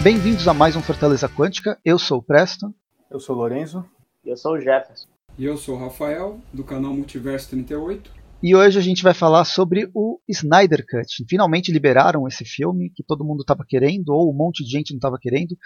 Bem-vindos a mais um Fortaleza Quântica. Eu sou o Preston. Eu sou o Lorenzo. E eu sou o Jefferson. E eu sou o Rafael, do canal Multiverso 38. E hoje a gente vai falar sobre o Snyder Cut. Finalmente liberaram esse filme que todo mundo estava querendo, ou um monte de gente não estava querendo.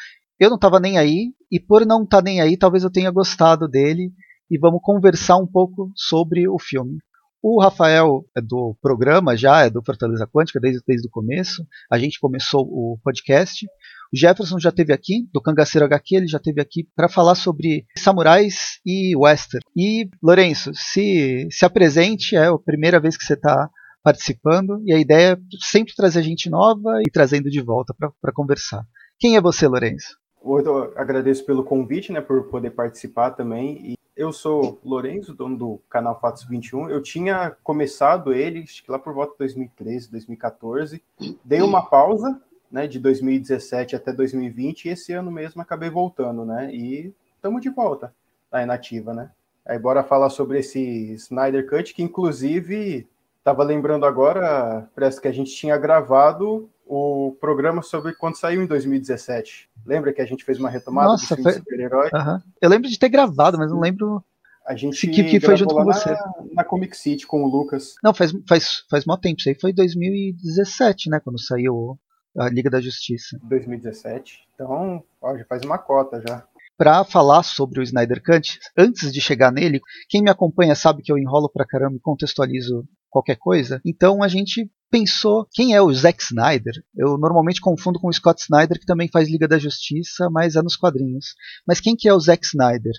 Eu não estava nem aí, e por não estar tá nem aí, talvez eu tenha gostado dele. E vamos conversar um pouco sobre o filme. O Rafael é do programa já, é do Fortaleza Quântica desde, desde o começo. A gente começou o podcast. O Jefferson já teve aqui, do Cangaceiro HQ, ele já teve aqui para falar sobre samurais e western. E, Lourenço, se, se apresente, é a primeira vez que você está participando, e a ideia é sempre trazer gente nova e trazendo de volta para conversar. Quem é você, Lourenço? Eu agradeço pelo convite, né, por poder participar também. E eu sou Lourenço, dono do canal Fatos 21. Eu tinha começado ele, lá por volta de 2013, 2014. Dei uma pausa, né, de 2017 até 2020, e esse ano mesmo acabei voltando, né? E estamos de volta, tá inativa, né? Aí bora falar sobre esse Snyder Cut, que inclusive estava lembrando agora, parece que a gente tinha gravado o programa sobre quando saiu em 2017. Lembra que a gente fez uma retomada Nossa, do foi... super-herói? Uhum. Eu lembro de ter gravado, mas não lembro a gente que, que foi junto com você. Na, na, Comic City com o Lucas. Não, faz, faz, faz mó tempo. Isso aí foi 2017, né? Quando saiu a Liga da Justiça. 2017. Então, ó, já faz uma cota já. Para falar sobre o Snyder Cut, antes de chegar nele, quem me acompanha sabe que eu enrolo pra caramba e contextualizo qualquer coisa. Então a gente pensou quem é o Zack Snyder. Eu normalmente confundo com o Scott Snyder, que também faz Liga da Justiça, mas é nos quadrinhos. Mas quem que é o Zack Snyder?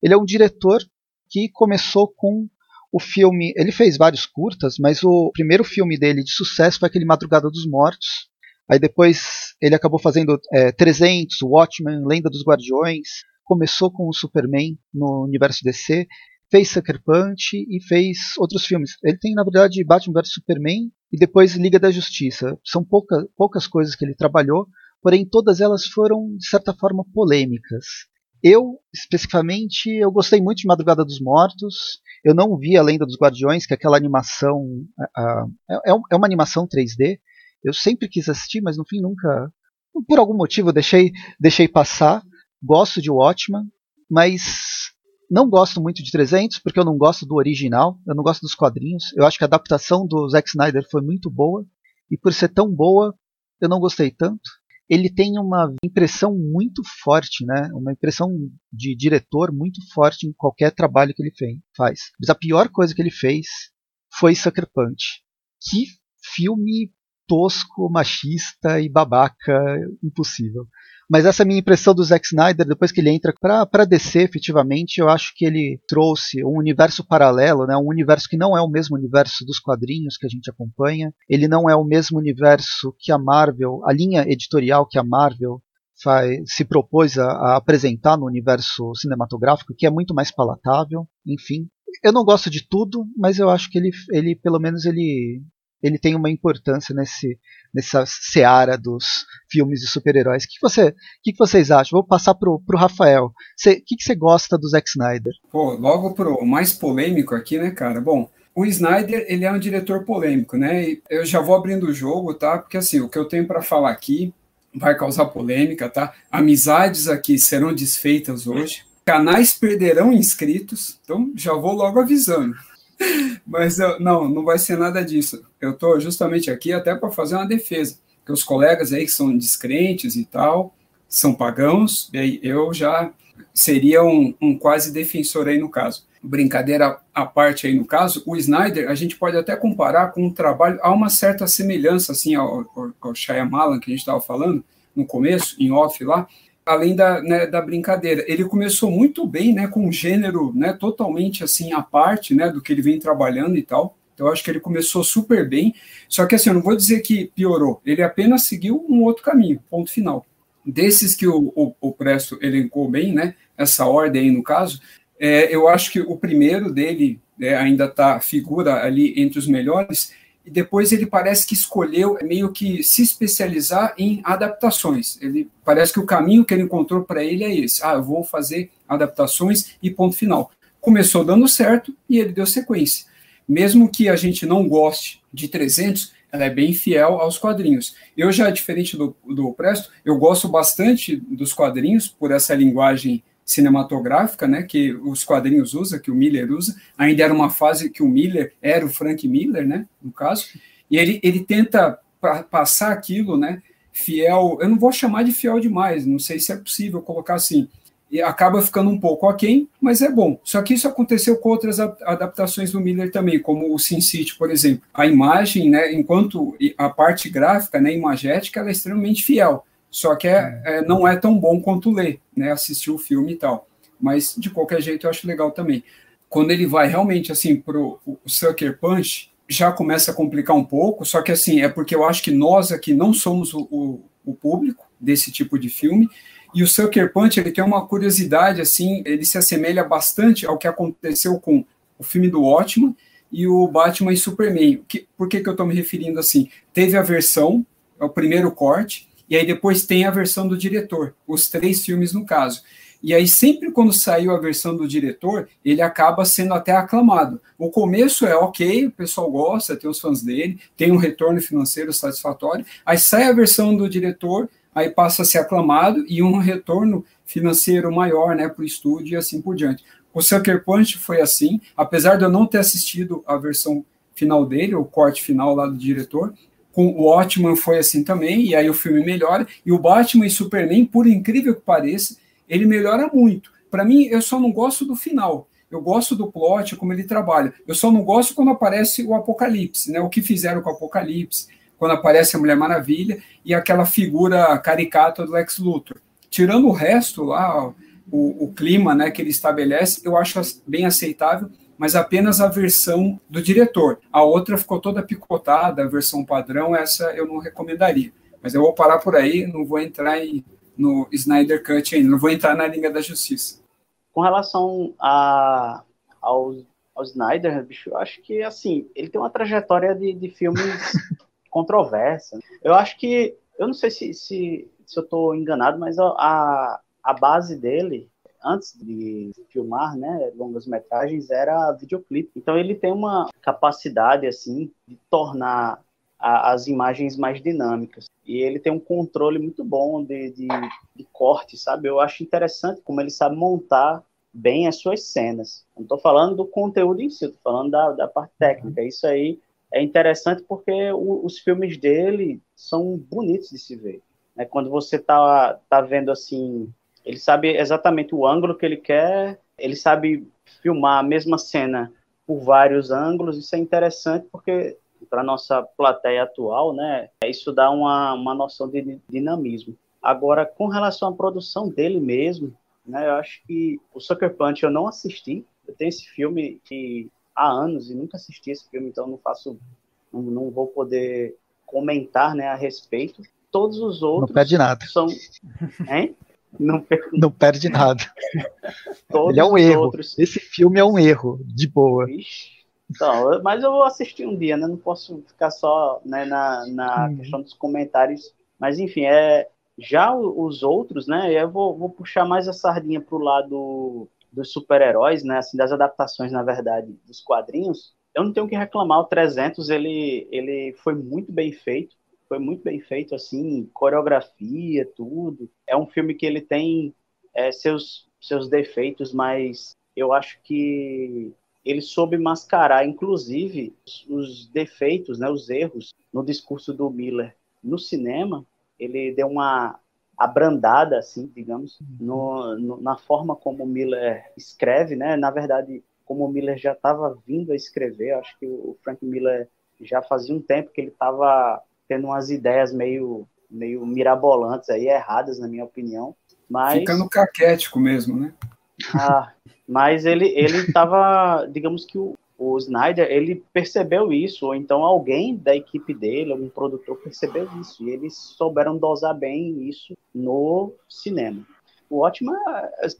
Ele é um diretor que começou com o filme. Ele fez vários curtas, mas o primeiro filme dele de sucesso foi aquele Madrugada dos Mortos. Aí depois ele acabou fazendo é, 300, Watchmen, Lenda dos Guardiões. Começou com o Superman no universo DC fez Sucker Punch e fez outros filmes. Ele tem, na verdade, Batman vs Superman e depois Liga da Justiça. São pouca, poucas coisas que ele trabalhou, porém todas elas foram, de certa forma, polêmicas. Eu, especificamente, eu gostei muito de Madrugada dos Mortos. Eu não vi A Lenda dos Guardiões, que é aquela animação. Uh, é, é uma animação 3D. Eu sempre quis assistir, mas no fim nunca. Por algum motivo deixei, deixei passar. Gosto de Watchman, mas não gosto muito de 300 porque eu não gosto do original, eu não gosto dos quadrinhos. Eu acho que a adaptação do Zack Snyder foi muito boa e por ser tão boa, eu não gostei tanto. Ele tem uma impressão muito forte, né? Uma impressão de diretor muito forte em qualquer trabalho que ele faz. Mas a pior coisa que ele fez foi Sucker Punch. Que filme tosco, machista e babaca impossível. Mas essa é minha impressão do Zack Snyder, depois que ele entra para DC efetivamente, eu acho que ele trouxe um universo paralelo, né? um universo que não é o mesmo universo dos quadrinhos que a gente acompanha. Ele não é o mesmo universo que a Marvel, a linha editorial que a Marvel faz, se propôs a, a apresentar no universo cinematográfico, que é muito mais palatável. Enfim, eu não gosto de tudo, mas eu acho que ele, ele pelo menos ele ele tem uma importância nesse, nessa seara dos filmes de super-heróis. O que, você, que, que vocês acham? Vou passar pro, pro Rafael. O que, que você gosta do Zack Snyder? Pô, logo pro mais polêmico aqui, né, cara? Bom, o Snyder, ele é um diretor polêmico, né? Eu já vou abrindo o jogo, tá? Porque assim, o que eu tenho para falar aqui vai causar polêmica, tá? Amizades aqui serão desfeitas hoje. Canais perderão inscritos, então já vou logo avisando. Mas eu, não, não vai ser nada disso. Eu estou justamente aqui até para fazer uma defesa. Que os colegas aí que são descrentes e tal, são pagãos, e eu já seria um, um quase defensor aí no caso. Brincadeira à parte aí no caso, o Snyder a gente pode até comparar com um trabalho, há uma certa semelhança assim ao, ao, ao Shyamalan que a gente estava falando no começo, em off lá, além da, né, da brincadeira. Ele começou muito bem, né, com um gênero, né, totalmente assim à parte, né, do que ele vem trabalhando e tal. Então acho que ele começou super bem. Só que assim, eu não vou dizer que piorou. Ele apenas seguiu um outro caminho. Ponto final. Desses que o, o, o Presto elencou bem, né, essa ordem aí no caso, é, eu acho que o primeiro dele é, ainda está figura ali entre os melhores e depois ele parece que escolheu meio que se especializar em adaptações. Ele parece que o caminho que ele encontrou para ele é esse. Ah, eu vou fazer adaptações e ponto final. Começou dando certo e ele deu sequência. Mesmo que a gente não goste de 300, ela é bem fiel aos quadrinhos. Eu já, diferente do, do Presto, eu gosto bastante dos quadrinhos por essa linguagem cinematográfica, né, que os quadrinhos usa, que o Miller usa. Ainda era uma fase que o Miller era o Frank Miller, né, no caso. E ele, ele tenta pa passar aquilo, né, fiel. Eu não vou chamar de fiel demais, não sei se é possível colocar assim, e acaba ficando um pouco aquém, mas é bom. Só que isso aconteceu com outras adaptações do Miller também, como o Sin City, por exemplo. A imagem, né, enquanto a parte gráfica, né, imagética, ela é extremamente fiel. Só que é, é, não é tão bom quanto ler, né, assistir o filme e tal. Mas, de qualquer jeito, eu acho legal também. Quando ele vai realmente, assim, pro o Sucker Punch, já começa a complicar um pouco, só que, assim, é porque eu acho que nós aqui não somos o, o, o público desse tipo de filme, e o Sucker Punch, ele tem uma curiosidade, assim, ele se assemelha bastante ao que aconteceu com o filme do Watchmen e o Batman e Superman. Que, por que, que eu estou me referindo assim? Teve a versão, é o primeiro corte, e aí depois tem a versão do diretor, os três filmes no caso. E aí, sempre quando saiu a versão do diretor, ele acaba sendo até aclamado. O começo é ok, o pessoal gosta, tem os fãs dele, tem um retorno financeiro satisfatório. Aí sai a versão do diretor, aí passa a ser aclamado e um retorno financeiro maior né, para o estúdio e assim por diante. O Sucker Punch foi assim, apesar de eu não ter assistido a versão final dele, o corte final lá do diretor, com o Watchman foi assim também, e aí o filme melhora, e o Batman e Superman, por incrível que pareça, ele melhora muito. Para mim, eu só não gosto do final. Eu gosto do plot, como ele trabalha. Eu só não gosto quando aparece o Apocalipse, né? O que fizeram com o Apocalipse, quando aparece a Mulher Maravilha e aquela figura caricata do Lex Luthor. Tirando o resto lá, o, o clima né, que ele estabelece, eu acho bem aceitável, mas apenas a versão do diretor. A outra ficou toda picotada, a versão padrão, essa eu não recomendaria. Mas eu vou parar por aí, não vou entrar em, no Snyder Cut ainda, não vou entrar na Liga da Justiça. Com relação a, ao, ao Snyder, bicho, eu acho que, assim, ele tem uma trajetória de, de filmes controversa. Eu acho que, eu não sei se, se, se eu estou enganado, mas a, a base dele, antes de filmar, né, longas metragens, era videoclipe. Então ele tem uma capacidade, assim, de tornar a, as imagens mais dinâmicas. E ele tem um controle muito bom de, de, de corte, sabe? Eu acho interessante como ele sabe montar bem as suas cenas. Não estou falando do conteúdo em si, estou falando da, da parte técnica. Isso aí é interessante porque o, os filmes dele são bonitos de se ver. Né? Quando você tá, tá vendo assim, ele sabe exatamente o ângulo que ele quer, ele sabe filmar a mesma cena por vários ângulos, isso é interessante porque para nossa plateia atual, né, isso dá uma, uma noção de dinamismo. Agora, com relação à produção dele mesmo, né, eu acho que o Sucker Punch eu não assisti, eu tenho esse filme que há anos e nunca assisti esse filme, então não faço, não, não vou poder comentar, né, a respeito. Todos os outros não perde nada. são, hein? Não, per... não perde nada. Ele é um erro. Outros... Esse filme é um erro, de boa. Ixi. Então, mas eu vou assistir um dia, né? Não posso ficar só né, na, na hum. questão dos comentários. Mas enfim, é já os outros, né? Eu vou, vou puxar mais a sardinha pro lado dos super-heróis, né, assim, das adaptações, na verdade, dos quadrinhos, eu não tenho que reclamar, o 300, ele, ele foi muito bem feito, foi muito bem feito, assim, coreografia, tudo. É um filme que ele tem é, seus, seus defeitos, mas eu acho que ele soube mascarar, inclusive, os defeitos, né, os erros no discurso do Miller no cinema. Ele deu uma abrandada, assim, digamos, no, no, na forma como Miller escreve, né? Na verdade, como Miller já estava vindo a escrever, acho que o Frank Miller já fazia um tempo que ele estava tendo umas ideias meio, meio mirabolantes aí, erradas, na minha opinião. Mas... Ficando caquético mesmo, né? Ah, mas ele ele estava, digamos que o, o Snyder, ele percebeu isso, ou então alguém da equipe dele, algum produtor percebeu isso, e eles souberam dosar bem isso no cinema. O Ótimo,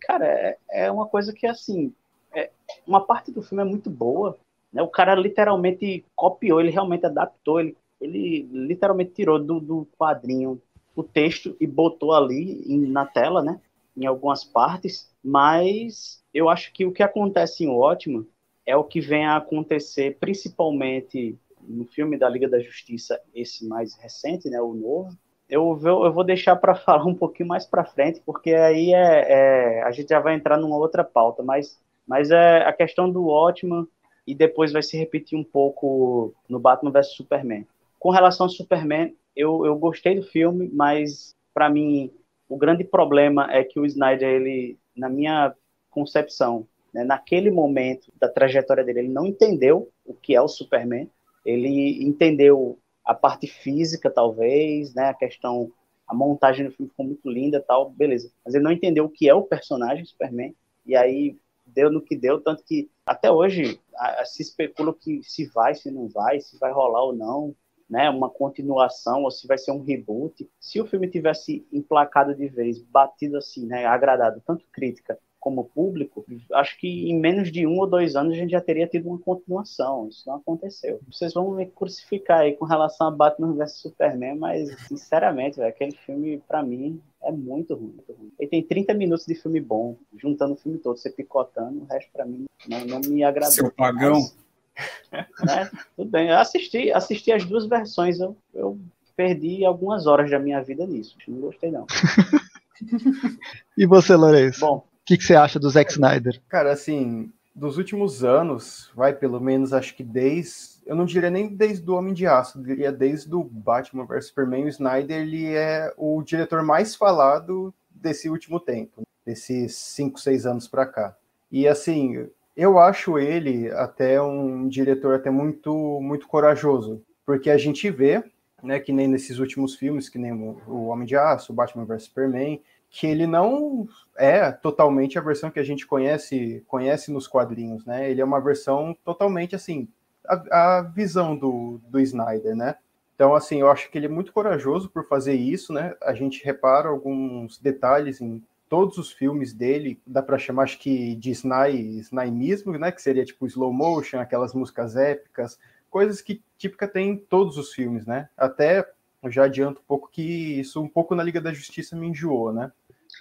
cara, é, é uma coisa que, assim, é, uma parte do filme é muito boa, né? O cara literalmente copiou, ele realmente adaptou, ele, ele literalmente tirou do, do quadrinho o texto e botou ali em, na tela, né? Em algumas partes, mas eu acho que o que acontece em Ótimo é o que vem a acontecer principalmente no filme da Liga da Justiça, esse mais recente, né, o novo. Eu vou, eu vou deixar para falar um pouquinho mais para frente, porque aí é, é, a gente já vai entrar numa outra pauta, mas, mas é a questão do Watchman e depois vai se repetir um pouco no Batman vs Superman. Com relação ao Superman, eu, eu gostei do filme, mas para mim o grande problema é que o Snyder, ele, na minha concepção, né, naquele momento da trajetória dele, ele não entendeu o que é o Superman, ele entendeu a parte física, talvez, né, a questão, a montagem do filme ficou muito linda tal, beleza, mas ele não entendeu o que é o personagem Superman, e aí deu no que deu, tanto que até hoje a, a, se especula que se vai, se não vai, se vai rolar ou não, né, uma continuação ou se vai ser um reboot. Se o filme tivesse emplacado de vez, batido assim, né, agradado tanto crítica como público, acho que em menos de um ou dois anos a gente já teria tido uma continuação. Isso não aconteceu. Vocês vão me crucificar aí com relação a Batman vs Superman, mas sinceramente, véio, aquele filme para mim é muito ruim, muito ruim. Ele tem 30 minutos de filme bom, juntando o filme todo, você picotando, o resto para mim não, não, me agradou. Seu pagão. Mas, né? Tudo bem. Eu assisti, assisti as duas versões. Eu, eu perdi algumas horas da minha vida nisso. Não gostei, não. e você, Lourenço? Bom. O que, que você acha do Zack Snyder? Cara, assim, dos últimos anos, vai pelo menos, acho que desde. Eu não diria nem desde o Homem de Aço, eu diria desde o Batman vs Superman. O Snyder ele é o diretor mais falado desse último tempo, desses 5, 6 anos para cá. E assim, eu acho ele até um diretor até muito muito corajoso, porque a gente vê, né, que nem nesses últimos filmes, que nem o Homem de Aço, Batman vs Superman, que ele não é totalmente a versão que a gente conhece conhece nos quadrinhos, né? Ele é uma versão totalmente assim, a, a visão do, do Snyder, né? Então, assim, eu acho que ele é muito corajoso por fazer isso, né? A gente repara alguns detalhes em todos os filmes dele, dá para chamar acho que de Sny, Snymismo, né, que seria tipo slow motion, aquelas músicas épicas, coisas que típica tem em todos os filmes, né? Até eu já adianto um pouco que isso um pouco na Liga da Justiça me enjoou, né?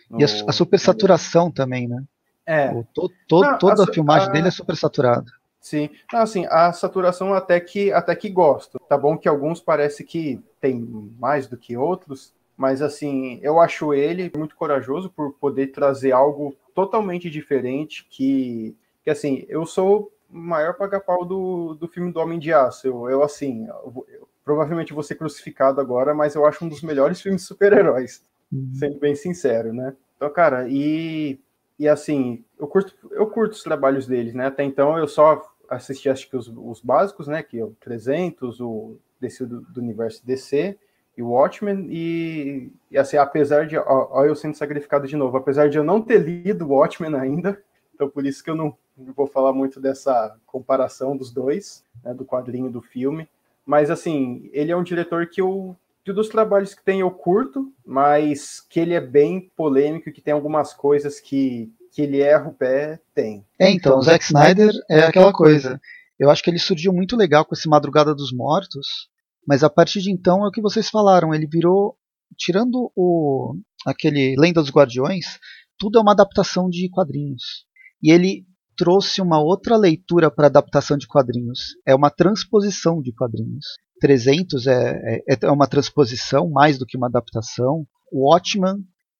No... E a, a supersaturação também, né? É. O, to, to, Não, toda a, a filmagem a... dele é supersaturada. Sim, Não, assim, a saturação até que até que gosto. Tá bom que alguns parece que tem mais do que outros, mas assim, eu acho ele muito corajoso por poder trazer algo totalmente diferente que, que assim, eu sou o maior paga-pau do, do filme do Homem de Aço. Eu, eu assim, eu, eu, provavelmente vou ser crucificado agora, mas eu acho um dos melhores filmes de super-heróis, uhum. sendo bem sincero, né? Então, cara, e, e assim, eu curto, eu curto os trabalhos deles, né? Até então eu só assisti, acho que os, os básicos, né? Que é o 300, o DC do, do universo DC, e Watchmen, e, e assim, apesar de. Ó, ó, eu sendo sacrificado de novo, apesar de eu não ter lido Watchmen ainda, então por isso que eu não, vou falar muito dessa comparação dos dois, né, do quadrinho do filme. Mas assim, ele é um diretor que eu. Que dos trabalhos que tem eu curto, mas que ele é bem polêmico, que tem algumas coisas que, que ele erra o pé, tem. É, então, o Zack Snyder é aquela coisa. Eu acho que ele surgiu muito legal com esse Madrugada dos Mortos, mas a partir de então é o que vocês falaram, ele virou, tirando o aquele Lenda dos Guardiões, tudo é uma adaptação de quadrinhos. E ele trouxe uma outra leitura para adaptação de quadrinhos. É uma transposição de quadrinhos. 300 é, é, é uma transposição mais do que uma adaptação. O Watchman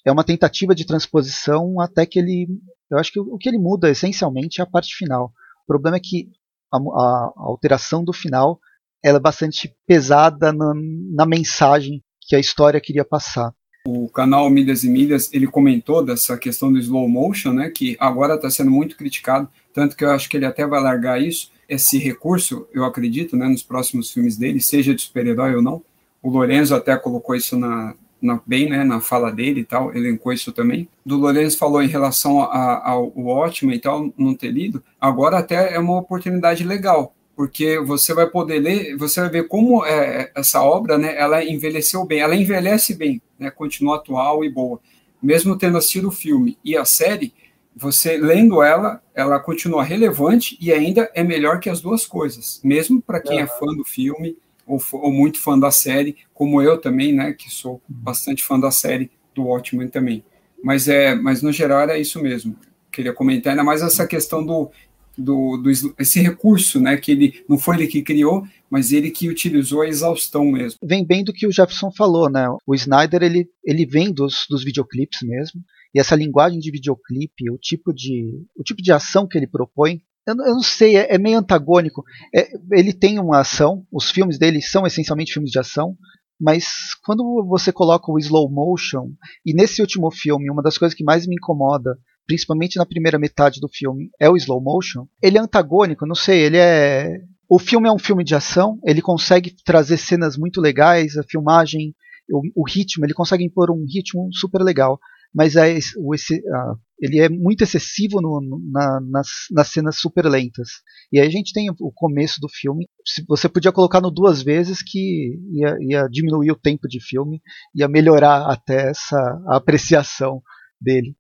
é uma tentativa de transposição até que ele. Eu acho que o que ele muda essencialmente é a parte final. O problema é que a, a, a alteração do final ela é bastante pesada na, na mensagem que a história queria passar. O canal Milhas e Milhas, ele comentou dessa questão do slow motion, né, que agora está sendo muito criticado, tanto que eu acho que ele até vai largar isso, esse recurso, eu acredito, né, nos próximos filmes dele, seja de super-herói ou não. O Lorenzo até colocou isso na, na, bem né, na fala dele e tal, elencou isso também. Do Lourenço falou em relação ao ótimo e tal, não ter lido, agora até é uma oportunidade legal, porque você vai poder ler, você vai ver como é, essa obra, né, ela envelheceu bem, ela envelhece bem, né, continua atual e boa. Mesmo tendo assistido o filme e a série, você lendo ela, ela continua relevante e ainda é melhor que as duas coisas, mesmo para quem é. é fã do filme ou, ou, muito fã da série, como eu também, né, que sou bastante fã da série do Watchmen também. Mas é, mas no geral era isso mesmo. Queria comentar ainda mais essa questão do do, do esse recurso, né? Que ele não foi ele que criou, mas ele que utilizou a exaustão mesmo. Vem bem do que o Jefferson falou, né? O Snyder ele, ele vem dos, dos videoclipes mesmo, e essa linguagem de videoclipe, o tipo de, o tipo de ação que ele propõe, eu, eu não sei, é, é meio antagônico. É, ele tem uma ação, os filmes dele são essencialmente filmes de ação, mas quando você coloca o slow motion, e nesse último filme, uma das coisas que mais me incomoda, principalmente na primeira metade do filme, é o slow motion, ele é antagônico, não sei, ele é. O filme é um filme de ação, ele consegue trazer cenas muito legais, a filmagem, o, o ritmo, ele consegue impor um ritmo super legal, mas é, o, esse, ele é muito excessivo no, na, nas, nas, cenas super lentas. E aí a gente tem o começo do filme. Você podia colocar no duas vezes que ia, ia diminuir o tempo de filme, ia melhorar até essa apreciação dele.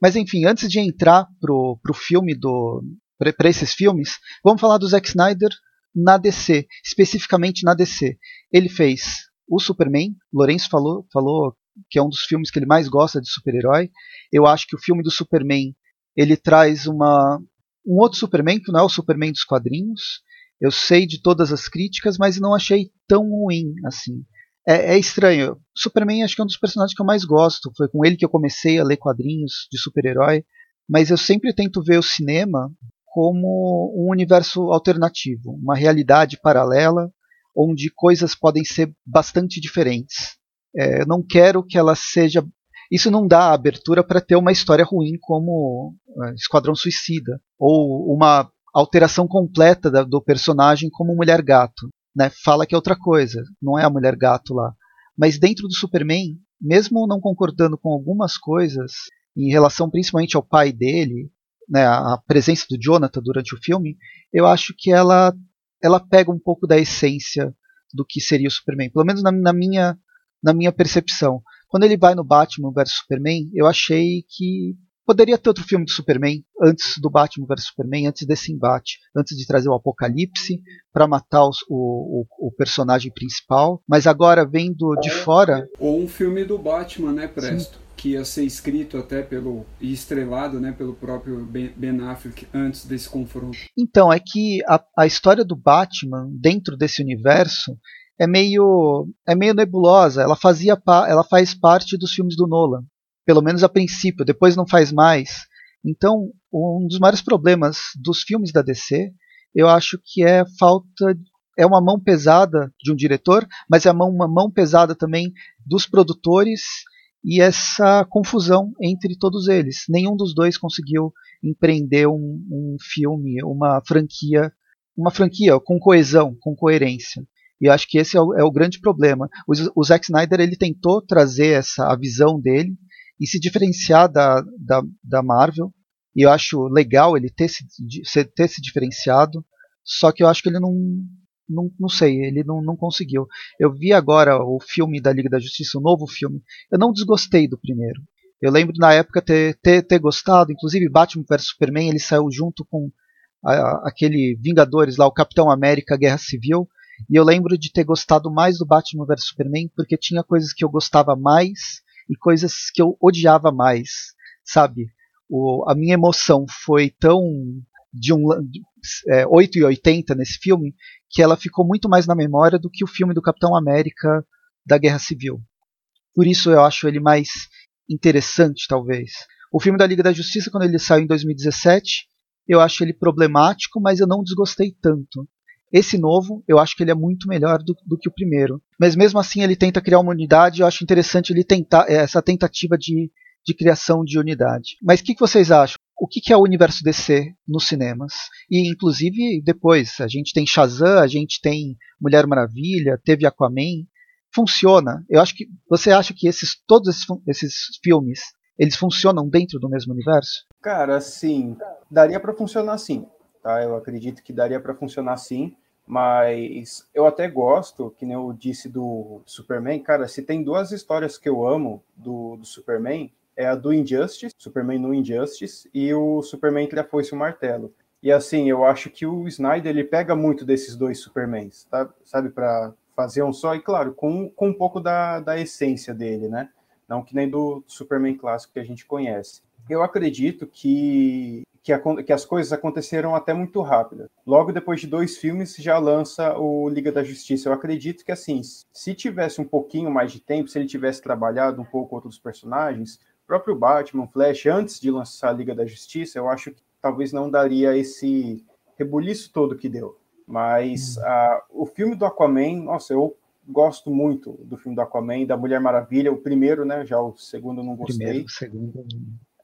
Mas enfim, antes de entrar pro, pro filme do para esses filmes, vamos falar do Zack Snyder na DC, especificamente na DC. Ele fez o Superman, Lourenço falou, falou que é um dos filmes que ele mais gosta de super-herói. Eu acho que o filme do Superman ele traz uma um outro Superman que não é o Superman dos quadrinhos. Eu sei de todas as críticas, mas não achei tão ruim assim. É, é, estranho. Superman acho que é um dos personagens que eu mais gosto. Foi com ele que eu comecei a ler quadrinhos de super-herói. Mas eu sempre tento ver o cinema como um universo alternativo, uma realidade paralela, onde coisas podem ser bastante diferentes. É, eu não quero que ela seja. Isso não dá abertura para ter uma história ruim como é, Esquadrão Suicida ou uma alteração completa da, do personagem como Mulher Gato. Né? Fala que é outra coisa, não é a Mulher Gato lá. Mas dentro do Superman, mesmo não concordando com algumas coisas, em relação principalmente ao pai dele, né, a presença do Jonathan durante o filme, eu acho que ela, ela pega um pouco da essência do que seria o Superman. Pelo menos na, na minha na minha percepção. Quando ele vai no Batman vs Superman, eu achei que poderia ter outro filme do Superman antes do Batman vs Superman, antes desse embate, antes de trazer o Apocalipse para matar os, o, o, o, personagem principal. Mas agora vendo de fora. Ou um filme do Batman, né, Presto? Sim. Que ia ser escrito até pelo. e estrelado né, pelo próprio Ben Affleck antes desse confronto. Então, é que a, a história do Batman dentro desse universo é meio é meio nebulosa. Ela fazia ela faz parte dos filmes do Nolan, pelo menos a princípio. Depois não faz mais. Então, um dos maiores problemas dos filmes da DC, eu acho que é falta é uma mão pesada de um diretor, mas é uma mão, uma mão pesada também dos produtores e essa confusão entre todos eles. Nenhum dos dois conseguiu empreender um, um filme, uma franquia, uma franquia com coesão, com coerência. E acho que esse é o, é o grande problema. O, o, Zack Snyder ele tentou trazer essa a visão dele e se diferenciar da, da, da Marvel. E eu acho legal ele ter se, ter se diferenciado. Só que eu acho que ele não, não, não sei, ele não, não conseguiu. Eu vi agora o filme da Liga da Justiça, o novo filme. Eu não desgostei do primeiro. Eu lembro na época ter, ter, ter gostado, inclusive Batman vs Superman, ele saiu junto com a, aquele Vingadores lá, o Capitão América Guerra Civil. E eu lembro de ter gostado mais do Batman vs Superman porque tinha coisas que eu gostava mais e coisas que eu odiava mais, sabe? O, a minha emoção foi tão de um é, 8 e 80 nesse filme que ela ficou muito mais na memória do que o filme do Capitão América da Guerra Civil. Por isso eu acho ele mais interessante, talvez. O filme da Liga da Justiça, quando ele saiu em 2017, eu acho ele problemático, mas eu não desgostei tanto. Esse novo, eu acho que ele é muito melhor do, do, que o primeiro. Mas mesmo assim, ele tenta criar uma unidade. Eu acho interessante ele tentar é, essa tentativa de, de criação de unidade. Mas o que, que, vocês acham? O que, que, é o universo DC nos cinemas? E inclusive depois, a gente tem Shazam, a gente tem Mulher Maravilha, teve Aquaman. Funciona. Eu acho que você acha que esses todos esses, esses filmes eles funcionam dentro do mesmo universo? Cara, sim, daria para funcionar sim. Tá? Eu acredito que daria para funcionar sim. Mas eu até gosto, que nem eu disse do Superman, cara, se tem duas histórias que eu amo do, do Superman, é a do Injustice, Superman no Injustice, e o Superman que a foice o martelo. E assim, eu acho que o Snyder ele pega muito desses dois Supermans, tá? sabe, para fazer um só, e claro, com, com um pouco da, da essência dele, né? Não que nem do Superman clássico que a gente conhece. Eu acredito que que, a, que, as coisas aconteceram até muito rápido. Logo depois de dois filmes, já lança o Liga da Justiça. Eu acredito que, assim, se tivesse um pouquinho mais de tempo, se ele tivesse trabalhado um pouco outros personagens, próprio Batman, Flash, antes de lançar a Liga da Justiça, eu acho que talvez não daria esse rebuliço todo que deu. Mas uh, o filme do Aquaman, nossa, eu gosto muito do filme do Aquaman, da Mulher Maravilha, o primeiro, né? Já o segundo eu não gostei. Primeiro, o segundo.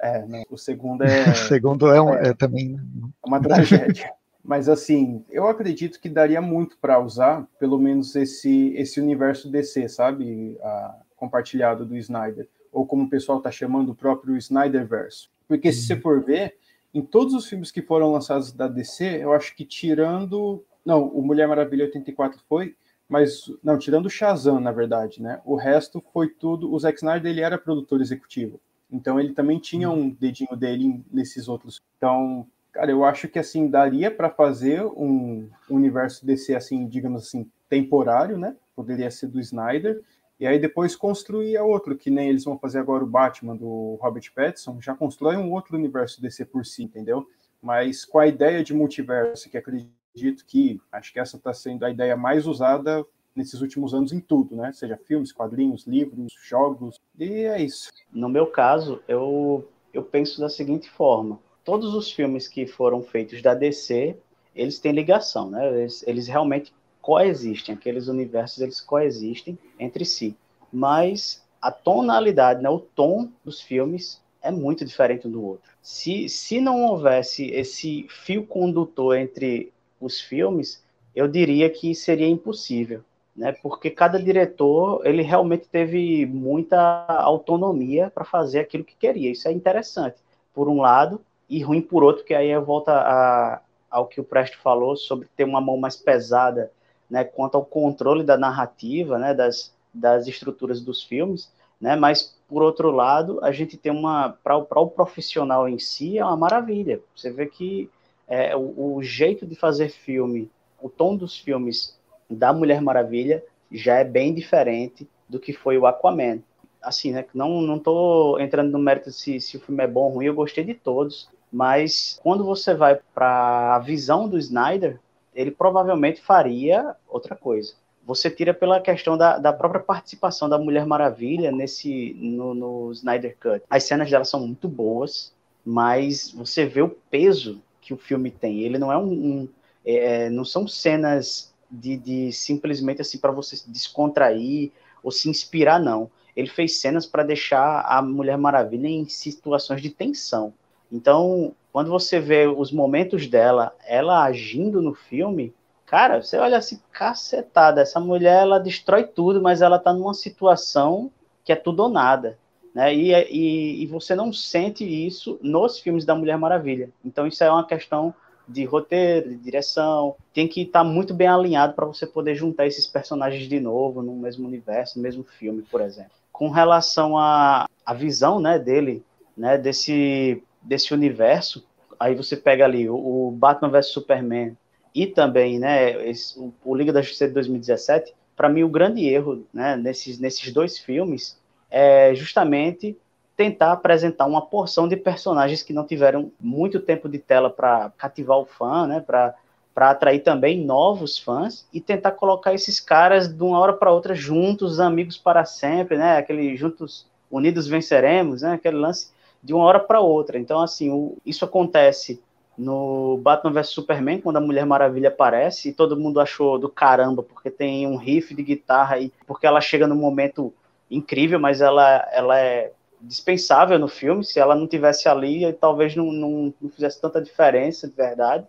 É, não, o segundo é. o segundo é, um, é, é também. Né? Uma tragédia. Mas assim, eu acredito que daria muito para usar, pelo menos esse esse universo DC, sabe, a, compartilhado do Snyder, ou como o pessoal está chamando o próprio Snyderverse. Porque se você uhum. for ver, em todos os filmes que foram lançados da DC, eu acho que tirando, não, o Mulher Maravilha 84 foi, mas não, tirando o Shazam, na verdade, né? O resto foi tudo, o Zack Snyder ele era produtor executivo. Então ele também tinha uhum. um dedinho dele nesses outros. Então, cara, eu acho que assim daria para fazer um universo DC assim, digamos assim, temporário, né? Poderia ser do Snyder. E aí depois construir a outro, que nem eles vão fazer agora o Batman do Robert Pattinson, já constrói um outro universo DC por si, entendeu? Mas com a ideia de multiverso, que acredito que acho que essa está sendo a ideia mais usada nesses últimos anos em tudo, né? Seja filmes, quadrinhos, livros, jogos, e é isso. No meu caso, eu, eu penso da seguinte forma: todos os filmes que foram feitos da DC, eles têm ligação, né? Eles, eles realmente coexistem, aqueles universos eles coexistem entre si, mas a tonalidade, né, o tom dos filmes é muito diferente um do outro. Se, se não houvesse esse fio condutor entre os filmes, eu diria que seria impossível né? Porque cada diretor ele realmente teve muita autonomia para fazer aquilo que queria. Isso é interessante, por um lado, e ruim por outro, que aí volta a, ao que o Presto falou sobre ter uma mão mais pesada, né? Quanto ao controle da narrativa, né? Das, das estruturas dos filmes, né? Mas por outro lado, a gente tem uma para o profissional em si é uma maravilha. Você vê que é, o, o jeito de fazer filme, o tom dos filmes da Mulher Maravilha já é bem diferente do que foi o Aquaman. Assim, né? Não, não tô entrando no mérito se, se o filme é bom ou ruim, eu gostei de todos, mas quando você vai para a visão do Snyder, ele provavelmente faria outra coisa. Você tira pela questão da, da própria participação da Mulher Maravilha nesse no, no Snyder Cut. As cenas dela são muito boas, mas você vê o peso que o filme tem. Ele não é um, um é, não são cenas de, de simplesmente assim para você descontrair ou se inspirar, não. Ele fez cenas para deixar a Mulher Maravilha em situações de tensão. Então, quando você vê os momentos dela, ela agindo no filme, cara, você olha assim, cacetada, essa mulher ela destrói tudo, mas ela tá numa situação que é tudo ou nada. Né? E, e, e você não sente isso nos filmes da Mulher Maravilha. Então, isso é uma questão de roteiro, de direção, tem que estar tá muito bem alinhado para você poder juntar esses personagens de novo no mesmo universo, no mesmo filme, por exemplo. Com relação à, à visão né, dele, né, desse, desse universo, aí você pega ali o, o Batman vs Superman e também né, esse, o, o Liga da Justiça de 2017, para mim o grande erro né, nesses, nesses dois filmes é justamente tentar apresentar uma porção de personagens que não tiveram muito tempo de tela para cativar o fã, né, para para atrair também novos fãs e tentar colocar esses caras de uma hora para outra juntos, amigos para sempre, né? Aquele juntos unidos venceremos, né? Aquele lance de uma hora para outra. Então assim, o, isso acontece no Batman vs Superman, quando a Mulher Maravilha aparece e todo mundo achou do caramba, porque tem um riff de guitarra e porque ela chega num momento incrível, mas ela, ela é dispensável no filme. Se ela não tivesse ali, talvez não, não, não fizesse tanta diferença, de verdade.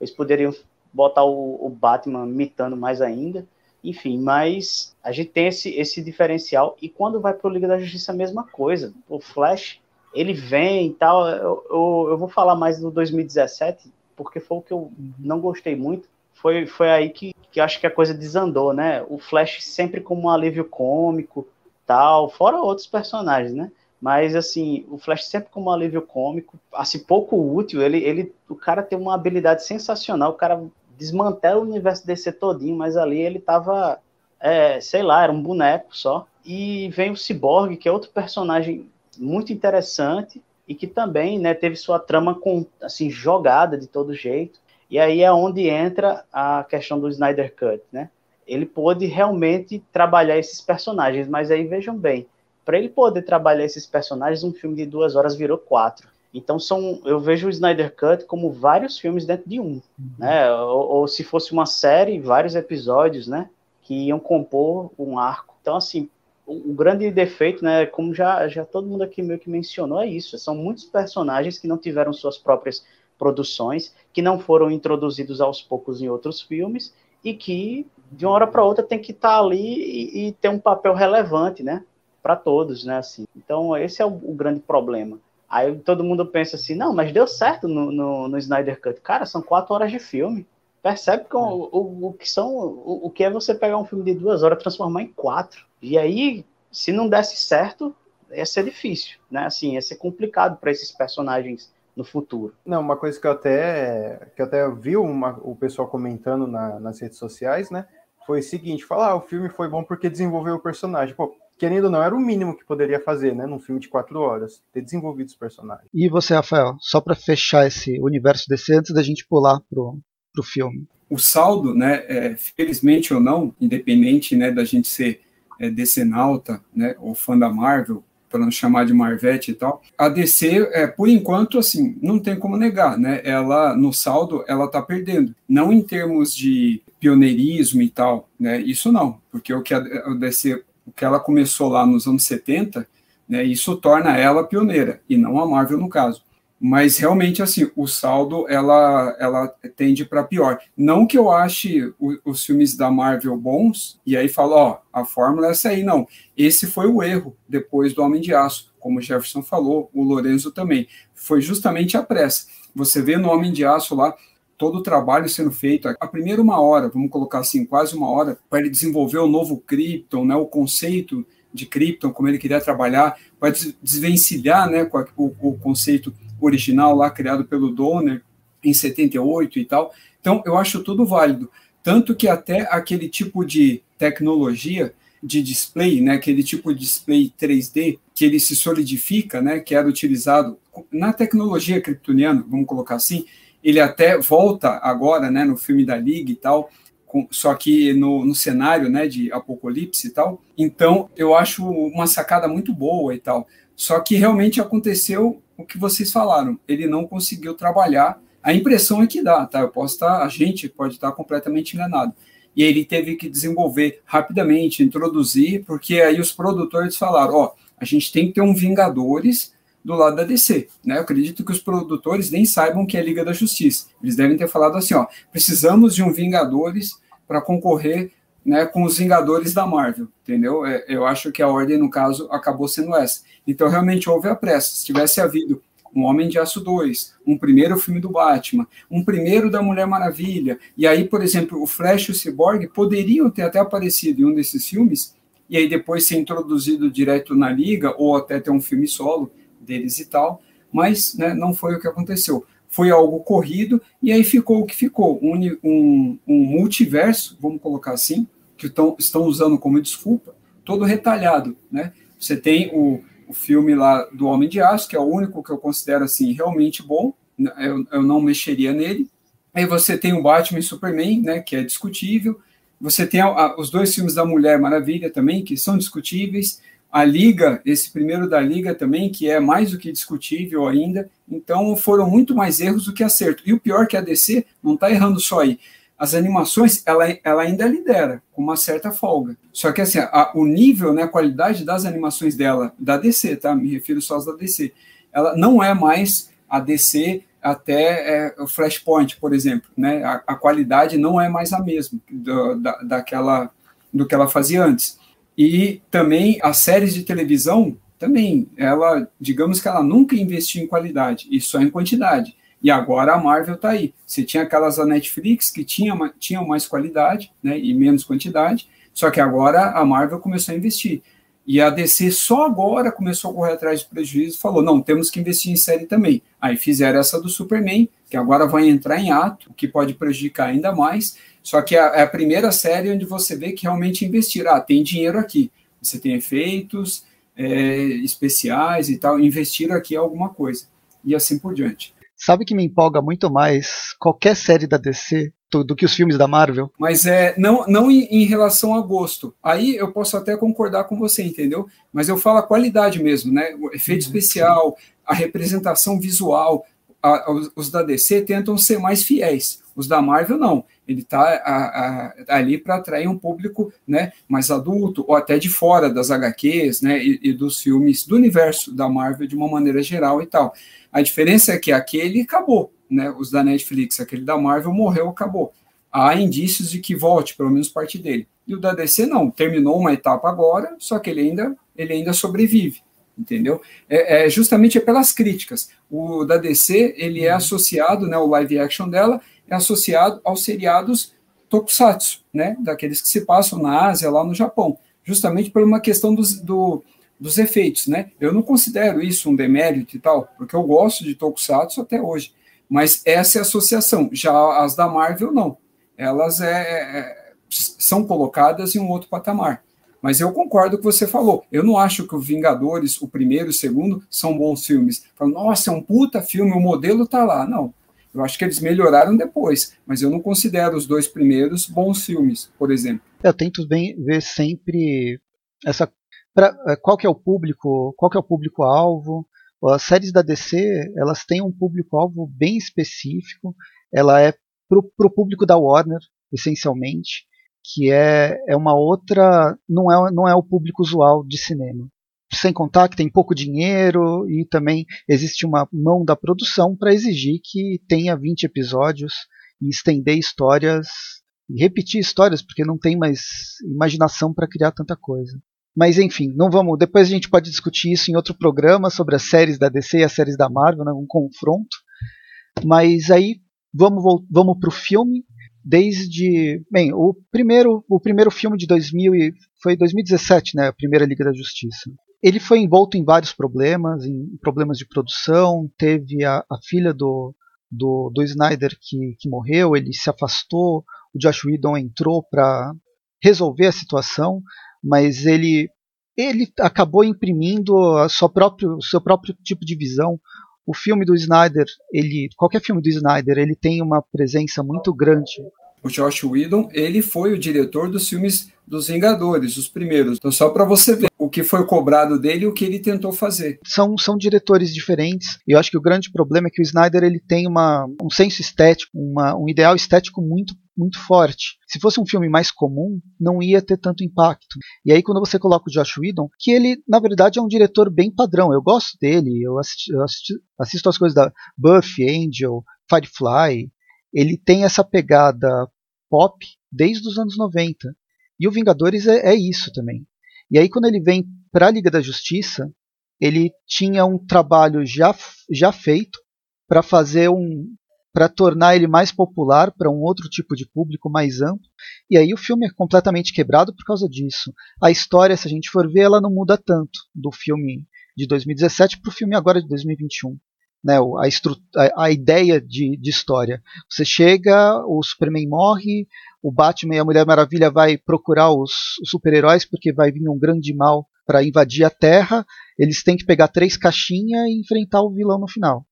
Eles poderiam botar o, o Batman mitando mais ainda. Enfim, mas a gente tem esse, esse diferencial. E quando vai para o Liga da Justiça, a mesma coisa. O Flash, ele vem e tal. Eu, eu, eu, vou falar mais do 2017, porque foi o que eu não gostei muito. Foi, foi aí que, que acho que a coisa desandou, né? O Flash sempre como um alívio cômico, tal, fora outros personagens, né? Mas, assim, o Flash sempre como um alívio cômico, assim, pouco útil, ele, ele, o cara tem uma habilidade sensacional, o cara desmantela o universo DC todinho, mas ali ele tava, é, sei lá, era um boneco só. E vem o Cyborg, que é outro personagem muito interessante, e que também né, teve sua trama com, assim, jogada de todo jeito. E aí é onde entra a questão do Snyder Cut, né? Ele pôde realmente trabalhar esses personagens, mas aí vejam bem, para ele poder trabalhar esses personagens, um filme de duas horas virou quatro. Então são, eu vejo o Snyder Cut como vários filmes dentro de um, uhum. né? Ou, ou, se fosse uma série, vários episódios, né? Que iam compor um arco. Então assim, o, o, grande defeito, né? Como já, já todo mundo aqui meio que mencionou, é isso. São muitos personagens que não tiveram suas próprias produções, que não foram introduzidos aos poucos em outros filmes e que de uma hora para outra tem que estar tá ali e, e, ter um papel relevante, né? Para todos, né? Assim. Então esse é o, o grande problema Aí todo mundo pensa assim, não, mas deu certo no, no, no Snyder Cut. Cara, são quatro horas de filme. Percebe que o, o, o, que são o, o que é você pegar um filme de duas horas e transformar em quatro. E aí, se não desse certo, ia ser difícil, né? Assim, ia ser complicado para esses personagens no futuro. Não, uma coisa que eu até que eu até vi uma, o pessoal comentando na, nas redes sociais, né? Foi o seguinte, falar, ah, o filme foi bom porque desenvolveu o personagem. Pô, querendo ou não, era o mínimo que poderia fazer, né, num filme de quatro horas, ter desenvolvido os personagens. E você, Rafael, só para fechar esse universo desse antes da gente pular pro, pro filme. O saldo, né, é, felizmente ou não, independente, né, da gente ser é, decenalta, né, ou fã da Marvel, para não chamar de Marvete e tal, a DC, é, por enquanto, assim, não tem como negar, né, ela, no saldo, ela tá perdendo, não em termos de pioneirismo e tal, né, isso não, porque o que a DC o que ela começou lá nos anos 70, né, isso torna ela pioneira, e não a Marvel no caso. Mas realmente, assim, o saldo, ela, ela tende para pior. Não que eu ache o, os filmes da Marvel bons, e aí falo, ó, a fórmula é essa aí, não. Esse foi o erro depois do Homem de Aço, como o Jefferson falou, o Lorenzo também. Foi justamente a pressa. Você vê no Homem de Aço lá, todo o trabalho sendo feito, a primeira uma hora, vamos colocar assim, quase uma hora, para ele desenvolver o novo Krypton, né, o conceito de Krypton, como ele queria trabalhar, para desvencilhar né, o, o conceito original lá criado pelo Donner em 78 e tal. Então, eu acho tudo válido. Tanto que até aquele tipo de tecnologia de display, né, aquele tipo de display 3D, que ele se solidifica, né, que era utilizado na tecnologia kryptoniana, vamos colocar assim, ele até volta agora, né, no filme da Liga e tal, com, só que no, no cenário, né, de apocalipse e tal. Então, eu acho uma sacada muito boa e tal. Só que realmente aconteceu o que vocês falaram. Ele não conseguiu trabalhar. A impressão é que dá, tá? Eu posso estar, a gente pode estar completamente enganado. E ele teve que desenvolver rapidamente, introduzir, porque aí os produtores falaram: ó, a gente tem que ter um Vingadores do lado da DC. Né? Eu acredito que os produtores nem saibam que é Liga da Justiça. Eles devem ter falado assim: ó, precisamos de um Vingadores para concorrer né, com os Vingadores da Marvel, entendeu? É, eu acho que a ordem, no caso, acabou sendo essa. Então, realmente houve a pressa. Se tivesse havido um Homem de Aço 2, um primeiro filme do Batman, um primeiro da Mulher Maravilha, e aí, por exemplo, o Flash e o Cyborg poderiam ter até aparecido em um desses filmes, e aí depois ser introduzido direto na Liga, ou até ter um filme solo, deles e tal, mas né, não foi o que aconteceu. Foi algo corrido e aí ficou o que ficou, um, um, um multiverso, vamos colocar assim, que tão, estão usando como desculpa, todo retalhado, né? Você tem o, o filme lá do Homem de Aço, que é o único que eu considero assim realmente bom, né, eu, eu não mexeria nele. Aí você tem o Batman e Superman, né, que é discutível. Você tem a, a, os dois filmes da Mulher Maravilha também, que são discutíveis a Liga, esse primeiro da Liga também, que é mais do que discutível ainda. Então foram muito mais erros do que acerto. E o pior é que a DC não está errando só aí. As animações, ela, ela ainda lidera, com uma certa folga. Só que assim, a, o nível, né, a qualidade das animações dela, da DC, tá? Me refiro só às da DC. Ela não é mais a DC até é, o Flashpoint, por exemplo. Né? A, a, qualidade não é mais a mesma do, da, daquela, do que ela fazia antes. E também as séries de televisão, também, ela, digamos que ela nunca investiu em qualidade, e só em quantidade. E agora a Marvel está aí. Você tinha aquelas da Netflix que tinha, tinham mais qualidade né, e menos quantidade, só que agora a Marvel começou a investir. E a DC só agora começou a correr atrás de prejuízo e falou: não, temos que investir em série também. Aí fizeram essa do Superman, que agora vai entrar em ato, o que pode prejudicar ainda mais. Só que é, é a primeira série onde você vê que realmente investiram. Ah, tem dinheiro aqui. Você tem efeitos, é, especiais e tal, investiram aqui alguma coisa. E assim por diante. Sabe que me empolga muito mais qualquer série da DC do, do que os filmes da Marvel? Mas é não, não em, em, relação a gosto. Aí eu posso até concordar com você, entendeu? Mas eu falo a qualidade mesmo, né? O efeito uhum. especial, a representação visual. A, os da DC tentam ser mais fiéis. Os da Marvel não. Ele está ali para atrair um público né, mais adulto ou até de fora das HQs né, e, e dos filmes do universo da Marvel de uma maneira geral e tal. A diferença é que aquele acabou, né? Os da Netflix, aquele da Marvel morreu, acabou. Há indícios de que volte, pelo menos parte dele. E o da DC não, terminou uma etapa agora, só que ele ainda, ele ainda sobrevive, entendeu? É, é justamente pelas críticas. O da DC, ele é uhum. associado, né, o live action dela é associado aos seriados tokusatsu, né, daqueles que se passam na Ásia, lá no Japão, justamente por uma questão dos, do, dos efeitos, né? Eu não considero isso um demérito e tal, porque eu gosto de Tokusatsu até hoje. Mas essa é a associação. Já as da Marvel, não. Elas é, é, são colocadas em um outro patamar. Mas eu concordo com o que você falou. Eu não acho que o Vingadores, o primeiro e o segundo, são bons filmes. Falo, Nossa, é um puta filme, o modelo tá lá. Não. Eu acho que eles melhoraram depois, mas eu não considero os dois primeiros bons filmes, por exemplo. Eu tento bem ver sempre essa pra, é, qual que é o público, qual que é o público alvo. As séries da DC elas têm um público alvo bem específico. Ela é para o público da Warner essencialmente, que é, é uma outra, não é, não é o público usual de cinema. Sem contar que tem pouco dinheiro e também existe uma mão da produção para exigir que tenha 20 episódios e estender histórias e repetir histórias, porque não tem mais imaginação para criar tanta coisa. Mas enfim, não vamos. Depois a gente pode discutir isso em outro programa sobre as séries da DC e as séries da Marvel, né, um confronto. Mas aí vamos vamos para o filme. Desde bem, o primeiro o primeiro filme de 2000 e, foi 2017, né, a primeira Liga da Justiça. Ele foi envolto em vários problemas, em problemas de produção. Teve a, a filha do, do, do Snyder que, que morreu, ele se afastou. O Josh Whedon entrou para resolver a situação, mas ele ele acabou imprimindo a sua próprio, o seu próprio tipo de visão. O filme do Snyder, ele, qualquer filme do Snyder, ele tem uma presença muito grande. O Josh Whedon, ele foi o diretor dos filmes dos Vingadores, os primeiros. Então, só para você ver o que foi cobrado dele e o que ele tentou fazer. São, são diretores diferentes. E eu acho que o grande problema é que o Snyder ele tem uma, um senso estético, uma, um ideal estético muito muito forte. Se fosse um filme mais comum, não ia ter tanto impacto. E aí quando você coloca o Josh Whedon, que ele na verdade é um diretor bem padrão, eu gosto dele, eu assisto, eu assisto, assisto as coisas da Buffy, Angel, Firefly, ele tem essa pegada pop desde os anos 90. E o Vingadores é, é isso também. E aí quando ele vem para a Liga da Justiça, ele tinha um trabalho já, já feito para fazer um, para tornar ele mais popular para um outro tipo de público mais amplo. E aí o filme é completamente quebrado por causa disso. A história, se a gente for ver, ela não muda tanto do filme de 2017 para o filme agora de 2021. Né, a, a, a ideia de, de, história. Você chega, o Superman morre, o Batman e a Mulher Maravilha vai procurar os, os super-heróis porque vai vir um grande mal para invadir a Terra. Eles têm que pegar três caixinhas e enfrentar o vilão no final.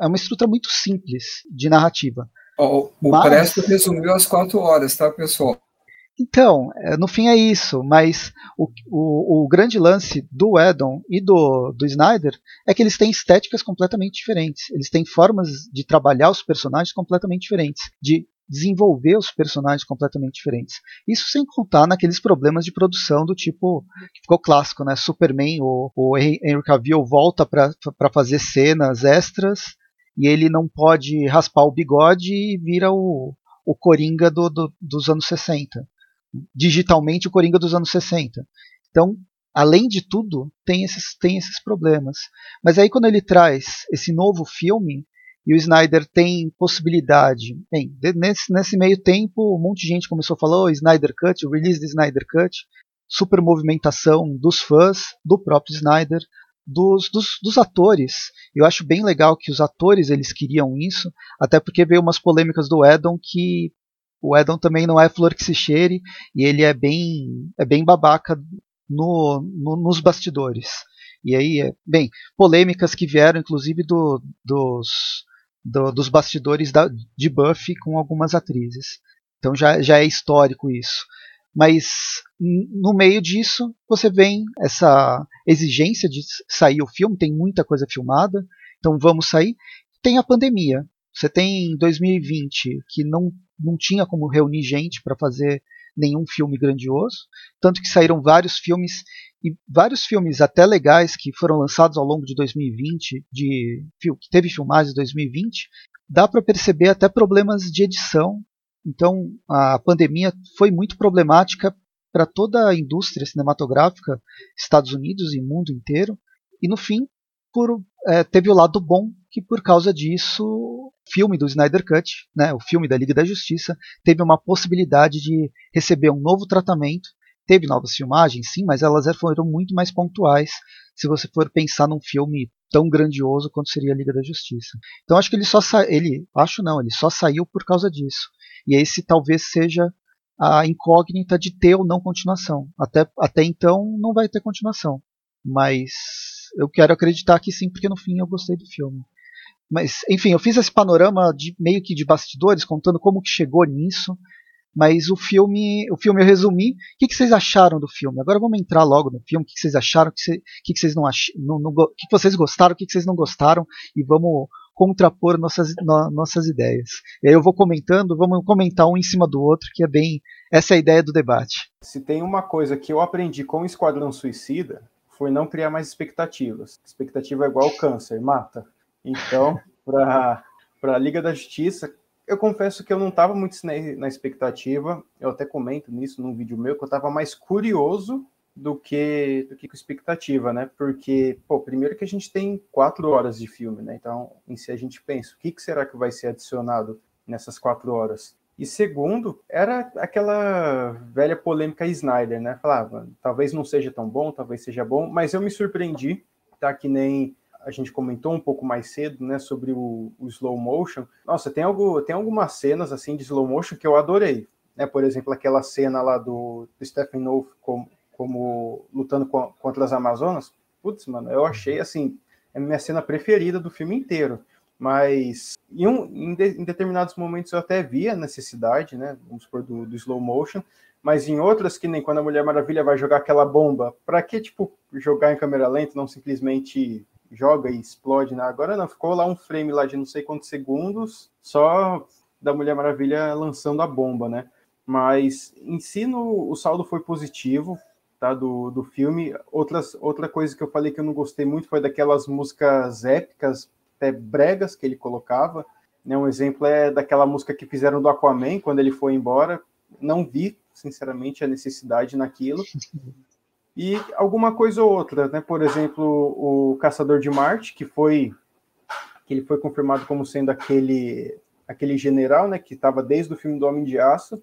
É uma estrutura muito simples de narrativa. Oh, o mas... Presto resumiu as quatro horas, tá, pessoal? Então, é, no fim é isso, mas o, o, o, grande lance do Edon e do, do Snyder é que eles têm estéticas completamente diferentes. Eles têm formas de trabalhar os personagens completamente diferentes, de desenvolver os personagens completamente diferentes. Isso sem contar naqueles problemas de produção do tipo que ficou clássico, né? Superman, o, o Henry Cavill volta para fazer cenas extras e ele não pode raspar o bigode e vira o, o Coringa do, do, dos anos 60. Digitalmente o Coringa dos anos 60. Então, além de tudo, tem esses, tem esses problemas. Mas aí quando ele traz esse novo filme, e o Snyder tem possibilidade. Bem, nesse, nesse meio tempo, um monte de gente começou a falar: oh, Snyder Cut, o release do Snyder Cut, super movimentação dos fãs, do próprio Snyder, dos, dos, dos, atores. Eu acho bem legal que os atores eles queriam isso, até porque veio umas polêmicas do Edon que o Edon também não é flor que se cheire e ele é bem é bem babaca no, no, nos bastidores. E aí, bem, polêmicas que vieram inclusive do, dos, do, dos bastidores da, de Buffy com algumas atrizes. Então já, já é histórico isso. Mas no meio disso, você vem essa exigência de sair o filme, tem muita coisa filmada, então vamos sair. Tem a pandemia. Você tem 2020 que não, não tinha como reunir gente para fazer nenhum filme grandioso, tanto que saíram vários filmes e vários filmes até legais que foram lançados ao longo de 2020, de que teve filmagens em 2020, dá para perceber até problemas de edição então, a pandemia foi muito problemática para toda a indústria cinematográfica, Estados Unidos e mundo inteiro. E no fim, por, é, teve o lado bom que por causa disso, o filme do Snyder Cut, né, o filme da Liga da Justiça, teve uma possibilidade de receber um novo tratamento. Teve novas filmagens, sim, mas elas foram muito mais pontuais se você for pensar num filme tão grandioso quanto seria a Liga da Justiça. Então acho que ele só sa ele acho não, ele só saiu por causa disso. E esse talvez seja a incógnita de ter ou não continuação. Até, até então não vai ter continuação. Mas eu quero acreditar que sim, porque no fim eu gostei do filme. Mas, enfim, eu fiz esse panorama de meio que de bastidores, contando como que chegou nisso. Mas o filme, o filme eu resumi. O que, que vocês acharam do filme? Agora vamos entrar logo no filme. O que, que vocês acharam? O que, que, que vocês não acharam? O que, vocês gostaram? O que, vocês não gostaram? E vamos contrapor nossas, no, nossas ideias. E aí eu vou comentando, vamos comentar um em cima do outro, que é bem essa é a ideia do debate. Se tem uma coisa que eu aprendi com o Esquadrão Suicida, foi não criar mais expectativas. Expectativa é igual câncer, mata. Então, para a Liga da Justiça, eu confesso que eu não estava muito na expectativa, eu até comento nisso num vídeo meu, que eu estava mais curioso do que do que com expectativa, né? Porque, pô, primeiro que a gente tem quatro horas de filme, né? Então, em si a gente pensa, o que, que será que vai ser adicionado nessas quatro horas? E segundo, era aquela velha polêmica Snyder, né? Falava, talvez não seja tão bom, talvez seja bom, mas eu me surpreendi, tá? Que nem a gente comentou um pouco mais cedo, né, sobre o, o slow motion. Nossa, tem algo, tem algumas cenas assim de slow motion que eu adorei, né? Por exemplo, aquela cena lá do, do Stephen Wolf como como lutando contra as Amazonas, putz, mano, eu achei assim, é a minha cena preferida do filme inteiro. Mas em, um, em, de, em, determinados momentos eu até via a necessidade, né? Vamos supor, do, do, slow motion, mas em outras, que nem quando a Mulher Maravilha vai jogar aquela bomba, para que, tipo, jogar em câmera lenta, não simplesmente joga e explode, né? Agora não, ficou lá um frame lá de não sei quantos segundos, só da Mulher Maravilha lançando a bomba, né? Mas em si no, o saldo foi positivo, tá, do, do filme. Outras, outra coisa que eu falei que eu não gostei muito foi daquelas músicas épicas, até bregas que ele colocava. Né? Um exemplo é daquela música que fizeram do Aquaman quando ele foi embora. Não vi, sinceramente, a necessidade naquilo. E alguma coisa ou outra, né? Por exemplo, o Caçador de Marte, que foi que ele foi confirmado como sendo aquele aquele general, né, que estava desde o filme do Homem de Aço,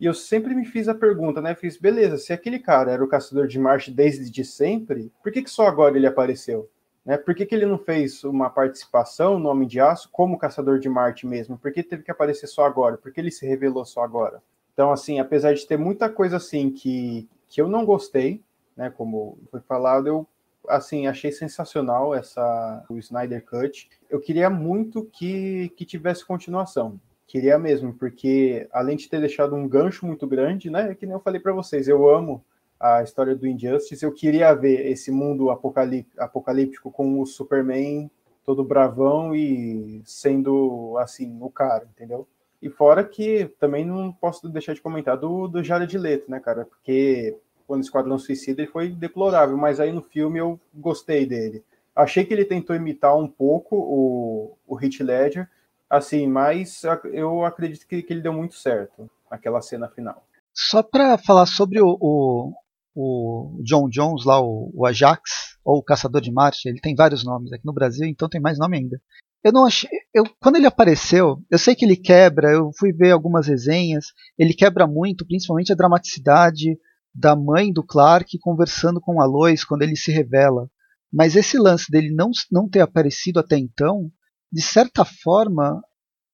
e eu sempre me fiz a pergunta, né? Fiz, beleza, se aquele cara era o caçador de Marte desde de sempre, por que, que só agora ele apareceu? Né? Por que, que ele não fez uma participação no Homem de Aço como caçador de Marte mesmo? Por que teve que aparecer só agora? Por que ele se revelou só agora? Então, assim, apesar de ter muita coisa assim que, que eu não gostei, né? Como foi falado, eu assim, achei sensacional essa o Snyder Cut. Eu queria muito que, que tivesse continuação. Queria mesmo, porque além de ter deixado um gancho muito grande, né? Que nem eu falei para vocês, eu amo a história do Injustice. Eu queria ver esse mundo apocalíptico com o Superman todo bravão e sendo assim o cara, entendeu? E fora que também não posso deixar de comentar do, do Jared Leto, né, cara? Porque quando Esquadrão Suicida ele foi deplorável, mas aí no filme eu gostei dele. Achei que ele tentou imitar um pouco o, o Heath Ledger, assim, mas eu acredito que, que ele deu muito certo naquela cena final. Só para falar sobre o, o, o, John Jones, lá, o, o, Ajax, ou o Caçador de Marte, ele tem vários nomes aqui no Brasil, então tem mais nome ainda. Eu não achei. Eu, quando ele apareceu, eu sei que ele quebra, eu fui ver algumas resenhas, ele quebra muito, principalmente a dramaticidade da mãe do Clark conversando com a Lois quando ele se revela. Mas esse lance dele não, não ter aparecido até então de certa forma,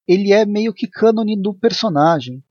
ele é meio que cânone do personagem.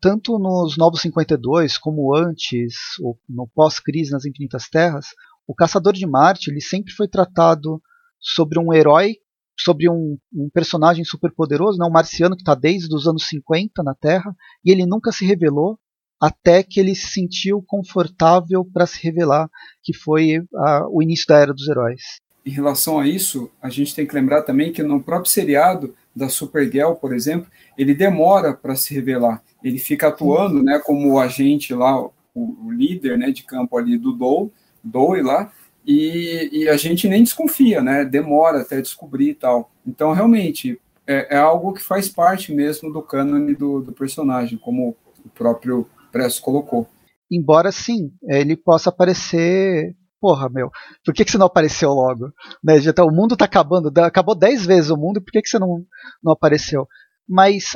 tanto nos Novos 52 como antes, ou no pós-crise nas Infinitas Terras, o Caçador de Marte ele sempre foi tratado sobre um herói, sobre um, um personagem superpoderoso, né, um marciano que está desde os anos 50 na Terra, e ele nunca se revelou até que ele se sentiu confortável para se revelar, que foi a, o início da Era dos Heróis. Em relação a isso, a gente tem que lembrar também que no próprio seriado da Supergirl, por exemplo, ele demora para se revelar. Ele fica atuando, né, como o agente lá, o, o líder, né, de campo ali do Doe, Doe lá, e, e, a gente nem desconfia, né? Demora até descobrir e tal. Então, realmente, é, é algo que faz parte mesmo do cânone do, do personagem, como o próprio Presto colocou. Embora sim, ele possa aparecer. Porra, meu, por que, que você não apareceu logo? Né, já tá, o mundo tá acabando, acabou dez vezes o mundo, por que, que você não, não apareceu? Mas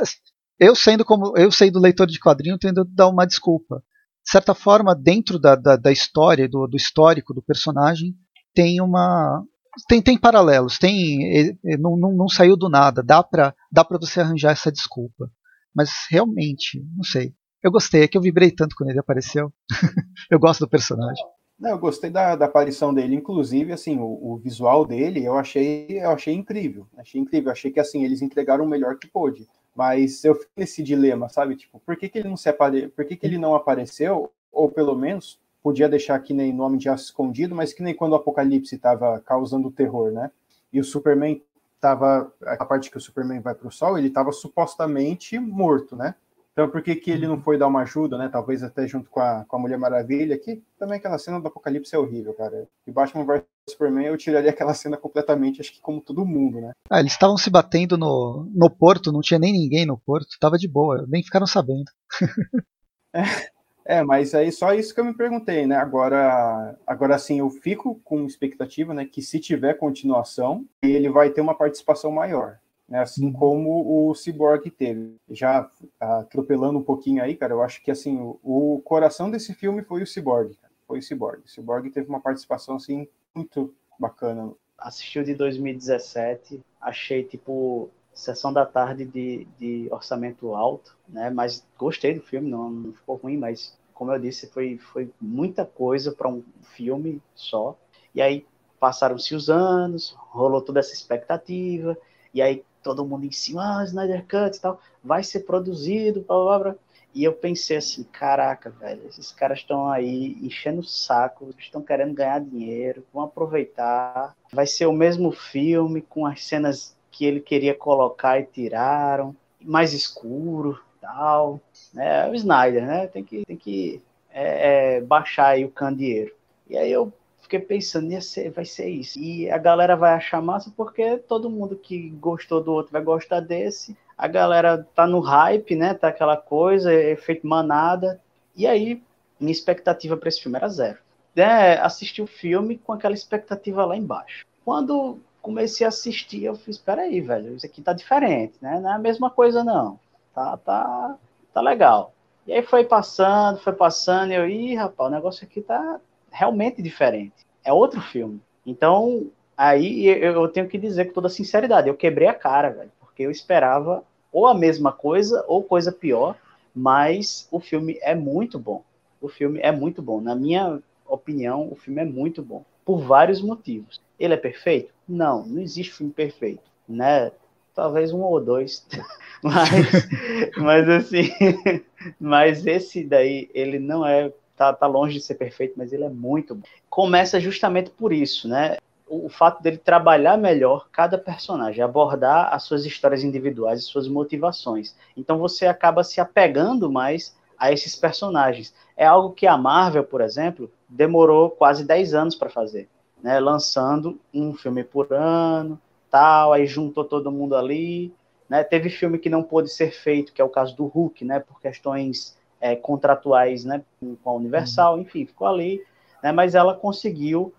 eu sendo como eu sendo leitor de quadrinho, tendo dar uma desculpa. De certa forma, dentro da, da, da história, do, do histórico do personagem, tem uma, tem, tem paralelos, tem não, não, não, saiu do nada, dá pra, dá pra você arranjar essa desculpa. Mas realmente, não sei. Eu gostei, é que eu vibrei tanto quando ele apareceu. eu gosto do personagem. Não, eu gostei da, da aparição dele, inclusive, assim, o, o, visual dele, eu achei, eu achei incrível. Achei incrível, achei que assim, eles entregaram o melhor que pôde. Mas eu fiquei nesse dilema, sabe? Tipo, por que, que ele não se apare... por que, que ele não apareceu? Ou pelo menos podia deixar que nem nome de aço escondido, mas que nem quando o Apocalipse estava causando terror, né? E o Superman estava. A parte que o Superman vai para o sol, ele estava supostamente morto, né? Então, por que, que ele não foi dar uma ajuda, né? Talvez até junto com a, com a Mulher Maravilha, que também aquela cena do Apocalipse é horrível, cara. E Batman vs Superman, eu tiraria aquela cena completamente, acho que como todo mundo, né? Ah, eles estavam se batendo no, no porto, não tinha nem ninguém no porto, tava de boa, nem ficaram sabendo. é, é, mas aí só isso que eu me perguntei, né? Agora, agora sim, eu fico com expectativa, né, que se tiver continuação, ele vai ter uma participação maior né? assim como o Cyborg teve. Já atropelando um pouquinho aí, cara, eu acho que assim o, o coração desse filme foi o Cyborg, foi o Cyborg. O Cyborg teve uma participação assim muito bacana. Assistiu de 2017, achei tipo sessão da tarde de, de orçamento alto, né? Mas gostei do filme, não, não ficou ruim, mas como eu disse, foi, foi muita coisa para um filme só. E aí passaram-se os anos, rolou toda essa expectativa, e aí todo mundo em cima, ah, Snyder Cut e tal, vai ser produzido, blá, blá, blá. E eu pensei assim, caraca, velho, esses caras estão aí enchendo o saco, estão querendo ganhar dinheiro, vão aproveitar. Vai ser o mesmo filme com as cenas que ele queria colocar e tiraram, mais escuro, tal. É o Snyder, né? Tem que, tem que é, é, baixar aí o candeeiro. E aí eu fiquei pensando, ser, vai ser isso. E a galera vai achar massa porque todo mundo que gostou do outro vai gostar desse. A galera tá no hype, né? Tá aquela coisa, efeito manada. E aí, minha expectativa para esse filme era zero. É, assisti o filme com aquela expectativa lá embaixo. Quando comecei a assistir, eu fiz, peraí, velho, isso aqui tá diferente, né? Não é a mesma coisa, não. Tá, tá, tá legal. E aí foi passando, foi passando, e eu, ih, rapaz, o negócio aqui tá, realmente diferente. É outro filme. Então, aí eu tenho que dizer com toda sinceridade, eu quebrei a cara, velho, porque eu esperava ou a mesma coisa ou coisa pior, mas o filme é muito bom. O filme é muito bom. Na minha opinião, o filme é muito bom por vários motivos. Ele é perfeito? Não, não existe filme perfeito, né? Talvez um ou dois, mas, mas assim, mas esse daí ele não é tá, tá longe de ser perfeito, mas ele é muito bom. Começa justamente por isso, né? O, fato dele trabalhar melhor cada personagem, abordar as suas histórias individuais e suas motivações. Então você acaba se apegando mais a esses personagens. É algo que a Marvel, por exemplo, demorou quase 10 anos para fazer, né? Lançando um filme por ano, tal, aí juntou todo mundo ali, né? Teve filme que não pôde ser feito, que é o caso do Hulk, né? Por questões é, contratuais né, com a Universal, uhum. enfim, ficou ali, né, mas ela conseguiu,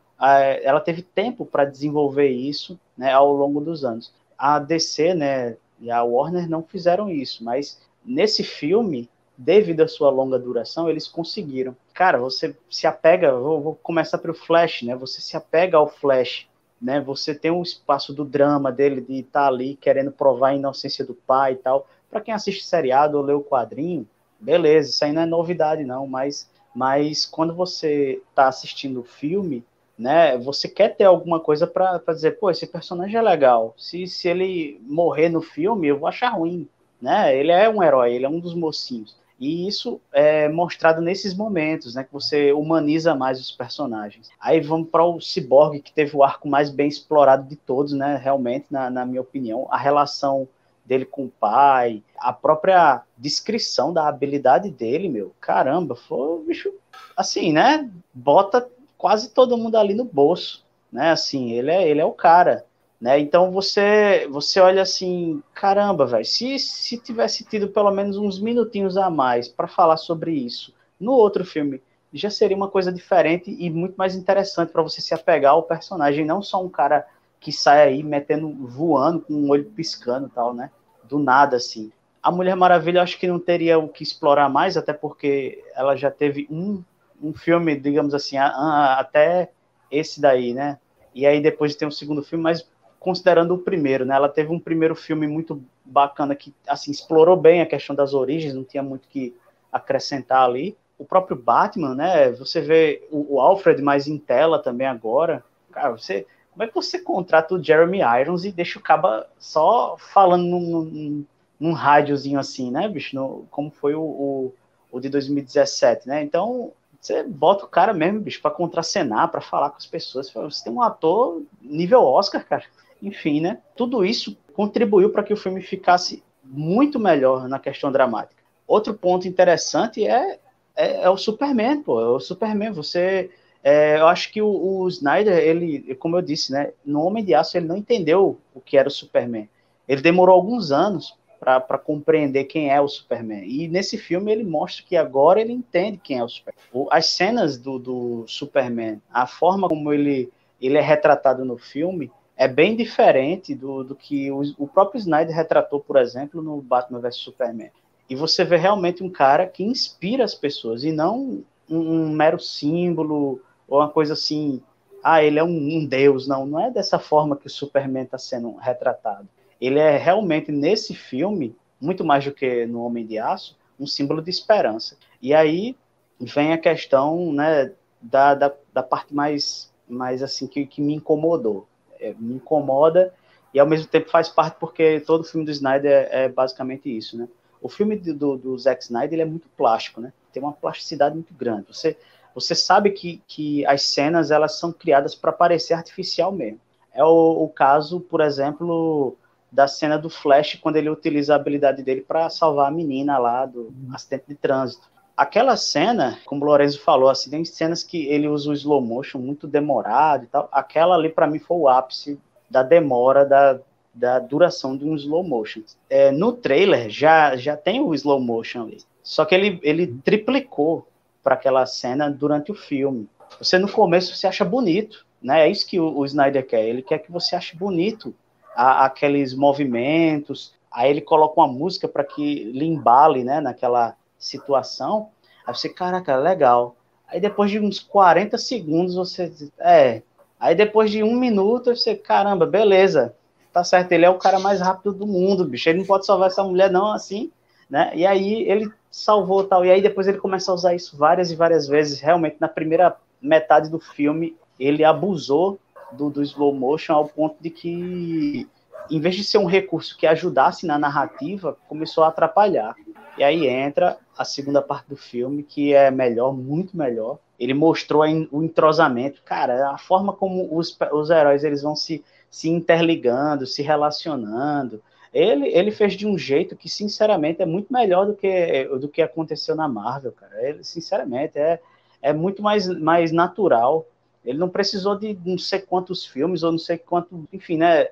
ela teve tempo para desenvolver isso né, ao longo dos anos. A DC né, e a Warner não fizeram isso, mas nesse filme, devido à sua longa duração, eles conseguiram. Cara, você se apega, vou, vou começar pelo Flash, né? Você se apega ao Flash, né? Você tem um espaço do drama dele de estar tá ali querendo provar a inocência do pai e tal. Para quem assiste seriado ou lê o quadrinho, beleza, isso aí não é novidade não, mas, mas quando você está assistindo o filme, né, você quer ter alguma coisa para dizer, pô, esse personagem é legal, se, se ele morrer no filme, eu vou achar ruim, né, ele é um herói, ele é um dos mocinhos, e isso é mostrado nesses momentos, né, que você humaniza mais os personagens. Aí vamos para o Cyborg, que teve o arco mais bem explorado de todos, né, realmente, na, na minha opinião, a relação dele com o pai, a própria descrição da habilidade dele, meu, caramba, foi bicho, assim, né, bota quase todo mundo ali no bolso, né, assim, ele é, ele é o cara, né? Então você você olha assim, caramba, velho, se, se tivesse tido pelo menos uns minutinhos a mais para falar sobre isso no outro filme, já seria uma coisa diferente e muito mais interessante para você se apegar ao personagem, não só um cara que sai aí metendo, voando com o um olho piscando e tal, né? Do nada, assim. A Mulher Maravilha acho que não teria o que explorar mais, até porque ela já teve um, um filme, digamos assim, a, a, até esse daí, né? E aí depois tem um segundo filme, mas considerando o primeiro, né? Ela teve um primeiro filme muito bacana que assim explorou bem a questão das origens, não tinha muito que acrescentar ali. O próprio Batman, né? Você vê o, o Alfred mais em tela também agora. Cara, você como é que você contrata o Jeremy Irons e deixa o caba só falando num, num, num rádiozinho assim, né, bicho? No, como foi o, o, o de 2017, né? Então, você bota o cara mesmo, bicho, para contracenar, para falar com as pessoas. Você tem um ator nível Oscar, cara enfim, né? Tudo isso contribuiu para que o filme ficasse muito melhor na questão dramática. Outro ponto interessante é, é, é o Superman, pô. É o Superman, você. É, eu acho que o, o, Snyder, ele, como eu disse, né? No Homem de Aço, ele não entendeu o que era o Superman. Ele demorou alguns anos para compreender quem é o Superman. E nesse filme ele mostra que agora ele entende quem é o Superman. As cenas do, do Superman, a forma como ele, ele é retratado no filme, é bem diferente do, do que o, o, próprio Snyder retratou, por exemplo, no Batman vs Superman. E você vê realmente um cara que inspira as pessoas e não um, um mero símbolo ou uma coisa assim. Ah, ele é um, um deus. Não, não é dessa forma que o Superman está sendo retratado. Ele é realmente nesse filme, muito mais do que no Homem de Aço, um símbolo de esperança. E aí vem a questão né, da, da, da parte mais, mais assim que, que me incomodou é, me incomoda e ao mesmo tempo faz parte porque todo filme do Snyder é, é basicamente isso, né? O filme do, do Zack Snyder ele é muito plástico, né? Tem uma plasticidade muito grande. Você, você sabe que, que as cenas elas são criadas para parecer artificial mesmo. É o, o, caso, por exemplo, da cena do Flash quando ele utiliza a habilidade dele para salvar a menina lá do acidente de trânsito. Aquela cena, como o Lorenzo falou, assim, tem cenas que ele usa o slow motion muito demorado e tal. Aquela ali, para mim, foi o ápice da demora da, da duração de um slow motion. É, no trailer já, já tem o slow motion ali. Só que ele, ele triplicou para aquela cena durante o filme. Você no começo você acha bonito, né? É isso que o, o Snyder quer. Ele quer que você ache bonito a, aqueles movimentos. Aí ele coloca uma música para que lhe embale, né? Naquela situação, aí você, caraca, legal. Aí depois de uns 40 segundos você, é, aí depois de um minuto você, caramba, beleza, tá certo, ele é o cara mais rápido do mundo, bicho, ele não pode salvar essa mulher não assim, né? E aí ele salvou tal, e aí depois ele começa a usar isso várias e várias vezes, realmente na primeira metade do filme ele abusou do, do slow motion ao ponto de que em vez de ser um recurso que ajudasse na narrativa, começou a atrapalhar. E aí entra a segunda parte do filme, que é melhor, muito melhor. Ele mostrou o entrosamento. Cara, a forma como os, os heróis eles vão se, se interligando, se relacionando. Ele, ele fez de um jeito que, sinceramente, é muito melhor do que, do que aconteceu na Marvel, cara. Ele, sinceramente, é, é muito mais, mais natural. Ele não precisou de não sei quantos filmes, ou não sei quanto, enfim, né?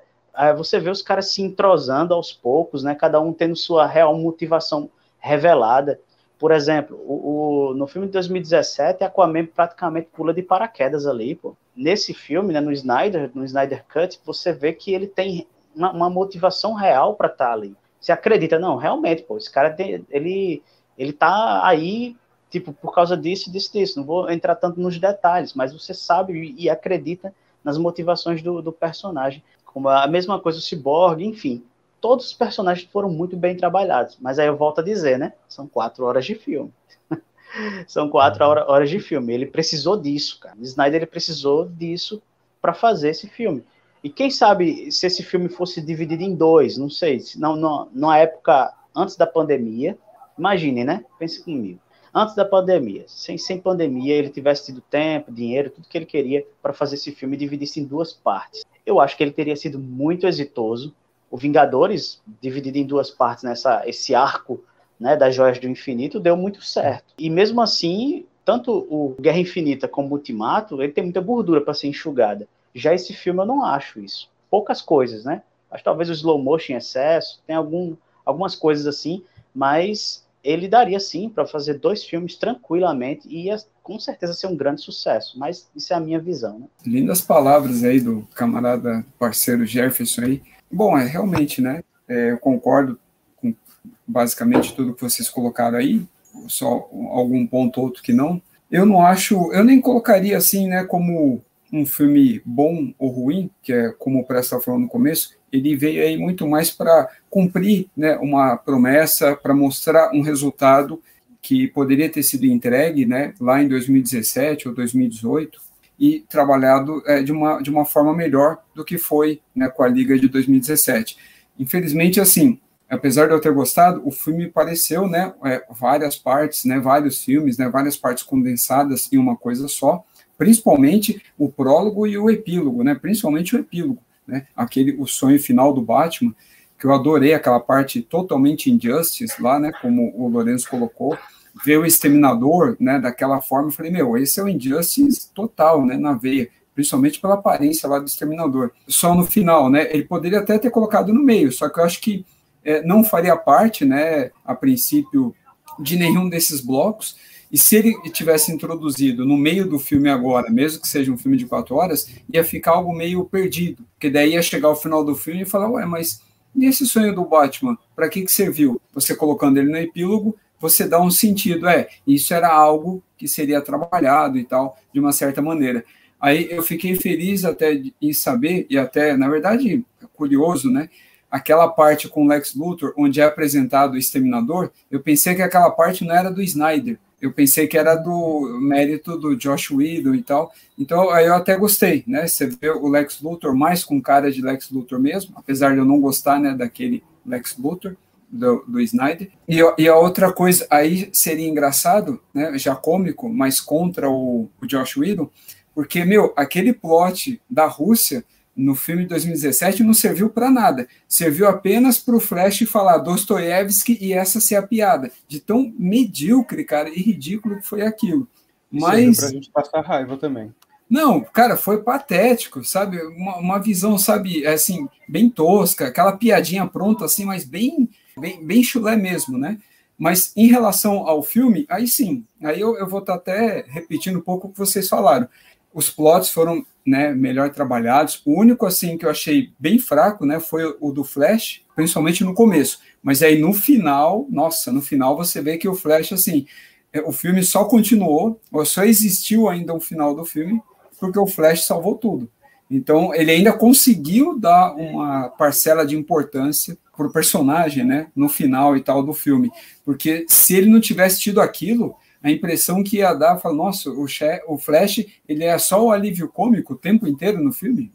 Você vê os caras se entrosando aos poucos, né? Cada um tendo sua real motivação revelada. Por exemplo, o, o, no filme de 2017, Aquaman praticamente pula de paraquedas ali, pô. Nesse filme, né, no Snyder, no Snyder Cut, você vê que ele tem uma, uma motivação real para estar tá ali. Você acredita, não, realmente, pô, esse cara tem, ele ele tá aí tipo por causa disso, disso, disso. Não vou entrar tanto nos detalhes, mas você sabe e acredita nas motivações do, do personagem. Como a mesma coisa o Cyborg, enfim todos os personagens foram muito bem trabalhados. Mas aí eu volto a dizer, né? São quatro horas de filme. São quatro horas de filme. Ele precisou disso, cara. O Snyder ele precisou disso para fazer esse filme. E quem sabe se esse filme fosse dividido em dois, não sei, não, não, numa época antes da pandemia, imagine, né? Pense comigo. Antes da pandemia, sem, sem pandemia, ele tivesse tido tempo, dinheiro, tudo que ele queria para fazer esse filme e dividisse em duas partes. Eu acho que ele teria sido muito exitoso. O Vingadores, dividido em duas partes, nessa esse arco né, das Joias do Infinito, deu muito certo. E mesmo assim, tanto o Guerra Infinita como o Ultimato, ele tem muita gordura para ser enxugada. Já esse filme eu não acho isso. Poucas coisas, né? Acho talvez o slow motion em excesso, tem algum, algumas coisas assim, mas ele daria sim para fazer dois filmes tranquilamente e ia com certeza ser um grande sucesso. Mas isso é a minha visão. Né? Lindas palavras aí do camarada parceiro Jefferson aí. Bom, é realmente, né? É, eu concordo com basicamente tudo que vocês colocaram aí, só algum ponto outro que não. Eu não acho, eu nem colocaria assim, né, como um filme bom ou ruim, que é como o Presta falando no começo, ele veio aí muito mais para cumprir né, uma promessa, para mostrar um resultado que poderia ter sido entregue né, lá em 2017 ou 2018 e trabalhado é, de, uma, de uma forma melhor do que foi né, com a Liga de 2017. Infelizmente, assim, apesar de eu ter gostado, o filme pareceu né, é, várias partes, né, vários filmes, né, várias partes condensadas em uma coisa só, principalmente o prólogo e o epílogo, né? Principalmente o epílogo, né? Aquele o sonho final do Batman, que eu adorei aquela parte totalmente injustice lá, né? Como o Lourenço colocou, ver o exterminador, né? Daquela forma, eu falei, meu, esse é o injustice total, né? Na veia, principalmente pela aparência lá do exterminador. Só no final, né? Ele poderia até ter colocado no meio, só que eu acho que é, não faria parte, né? A princípio de nenhum desses blocos e se ele tivesse introduzido no meio do filme agora, mesmo que seja um filme de quatro horas, ia ficar algo meio perdido. Porque daí ia chegar ao final do filme e falar, ué, mas e esse sonho do Batman? Para que, que serviu? Você colocando ele no epílogo, você dá um sentido. É, isso era algo que seria trabalhado e tal, de uma certa maneira. Aí eu fiquei feliz até em saber, e até, na verdade, curioso, né? Aquela parte com Lex Luthor, onde é apresentado o Exterminador, eu pensei que aquela parte não era do Snyder, eu pensei que era do mérito do Josh Whedon e tal. Então, aí eu até gostei, né? Você vê o Lex Luthor mais com cara de Lex Luthor mesmo, apesar de eu não gostar, né, daquele Lex Luthor do, do Snyder. E, e, a outra coisa, aí seria engraçado, né, já cômico, mas contra o, o Josh Whedon, porque, meu, aquele plot da Rússia no filme de 2017 não serviu para nada. Serviu apenas para o Flash falar Dostoiévski e essa ser a piada. De tão medíocre, cara, e ridículo que foi aquilo. Mas. Para a gente passar raiva também. Não, cara, foi patético, sabe? Uma, uma visão, sabe, assim, bem tosca, aquela piadinha pronta, assim, mas bem, bem, bem chulé mesmo, né? Mas em relação ao filme, aí sim, aí eu, eu vou estar tá até repetindo um pouco o que vocês falaram. Os plots foram né, melhor trabalhados. O único assim que eu achei bem fraco, né, foi o do Flash, principalmente no começo. Mas aí no final, nossa, no final você vê que o Flash assim, é, o filme só continuou, ou só existiu ainda o final do filme porque o Flash salvou tudo. Então ele ainda conseguiu dar uma parcela de importância para o personagem, né, no final e tal do filme, porque se ele não tivesse tido aquilo, a impressão que ia dar, fala, nossa, o, o Flash, ele é só o alívio cômico o tempo inteiro no filme?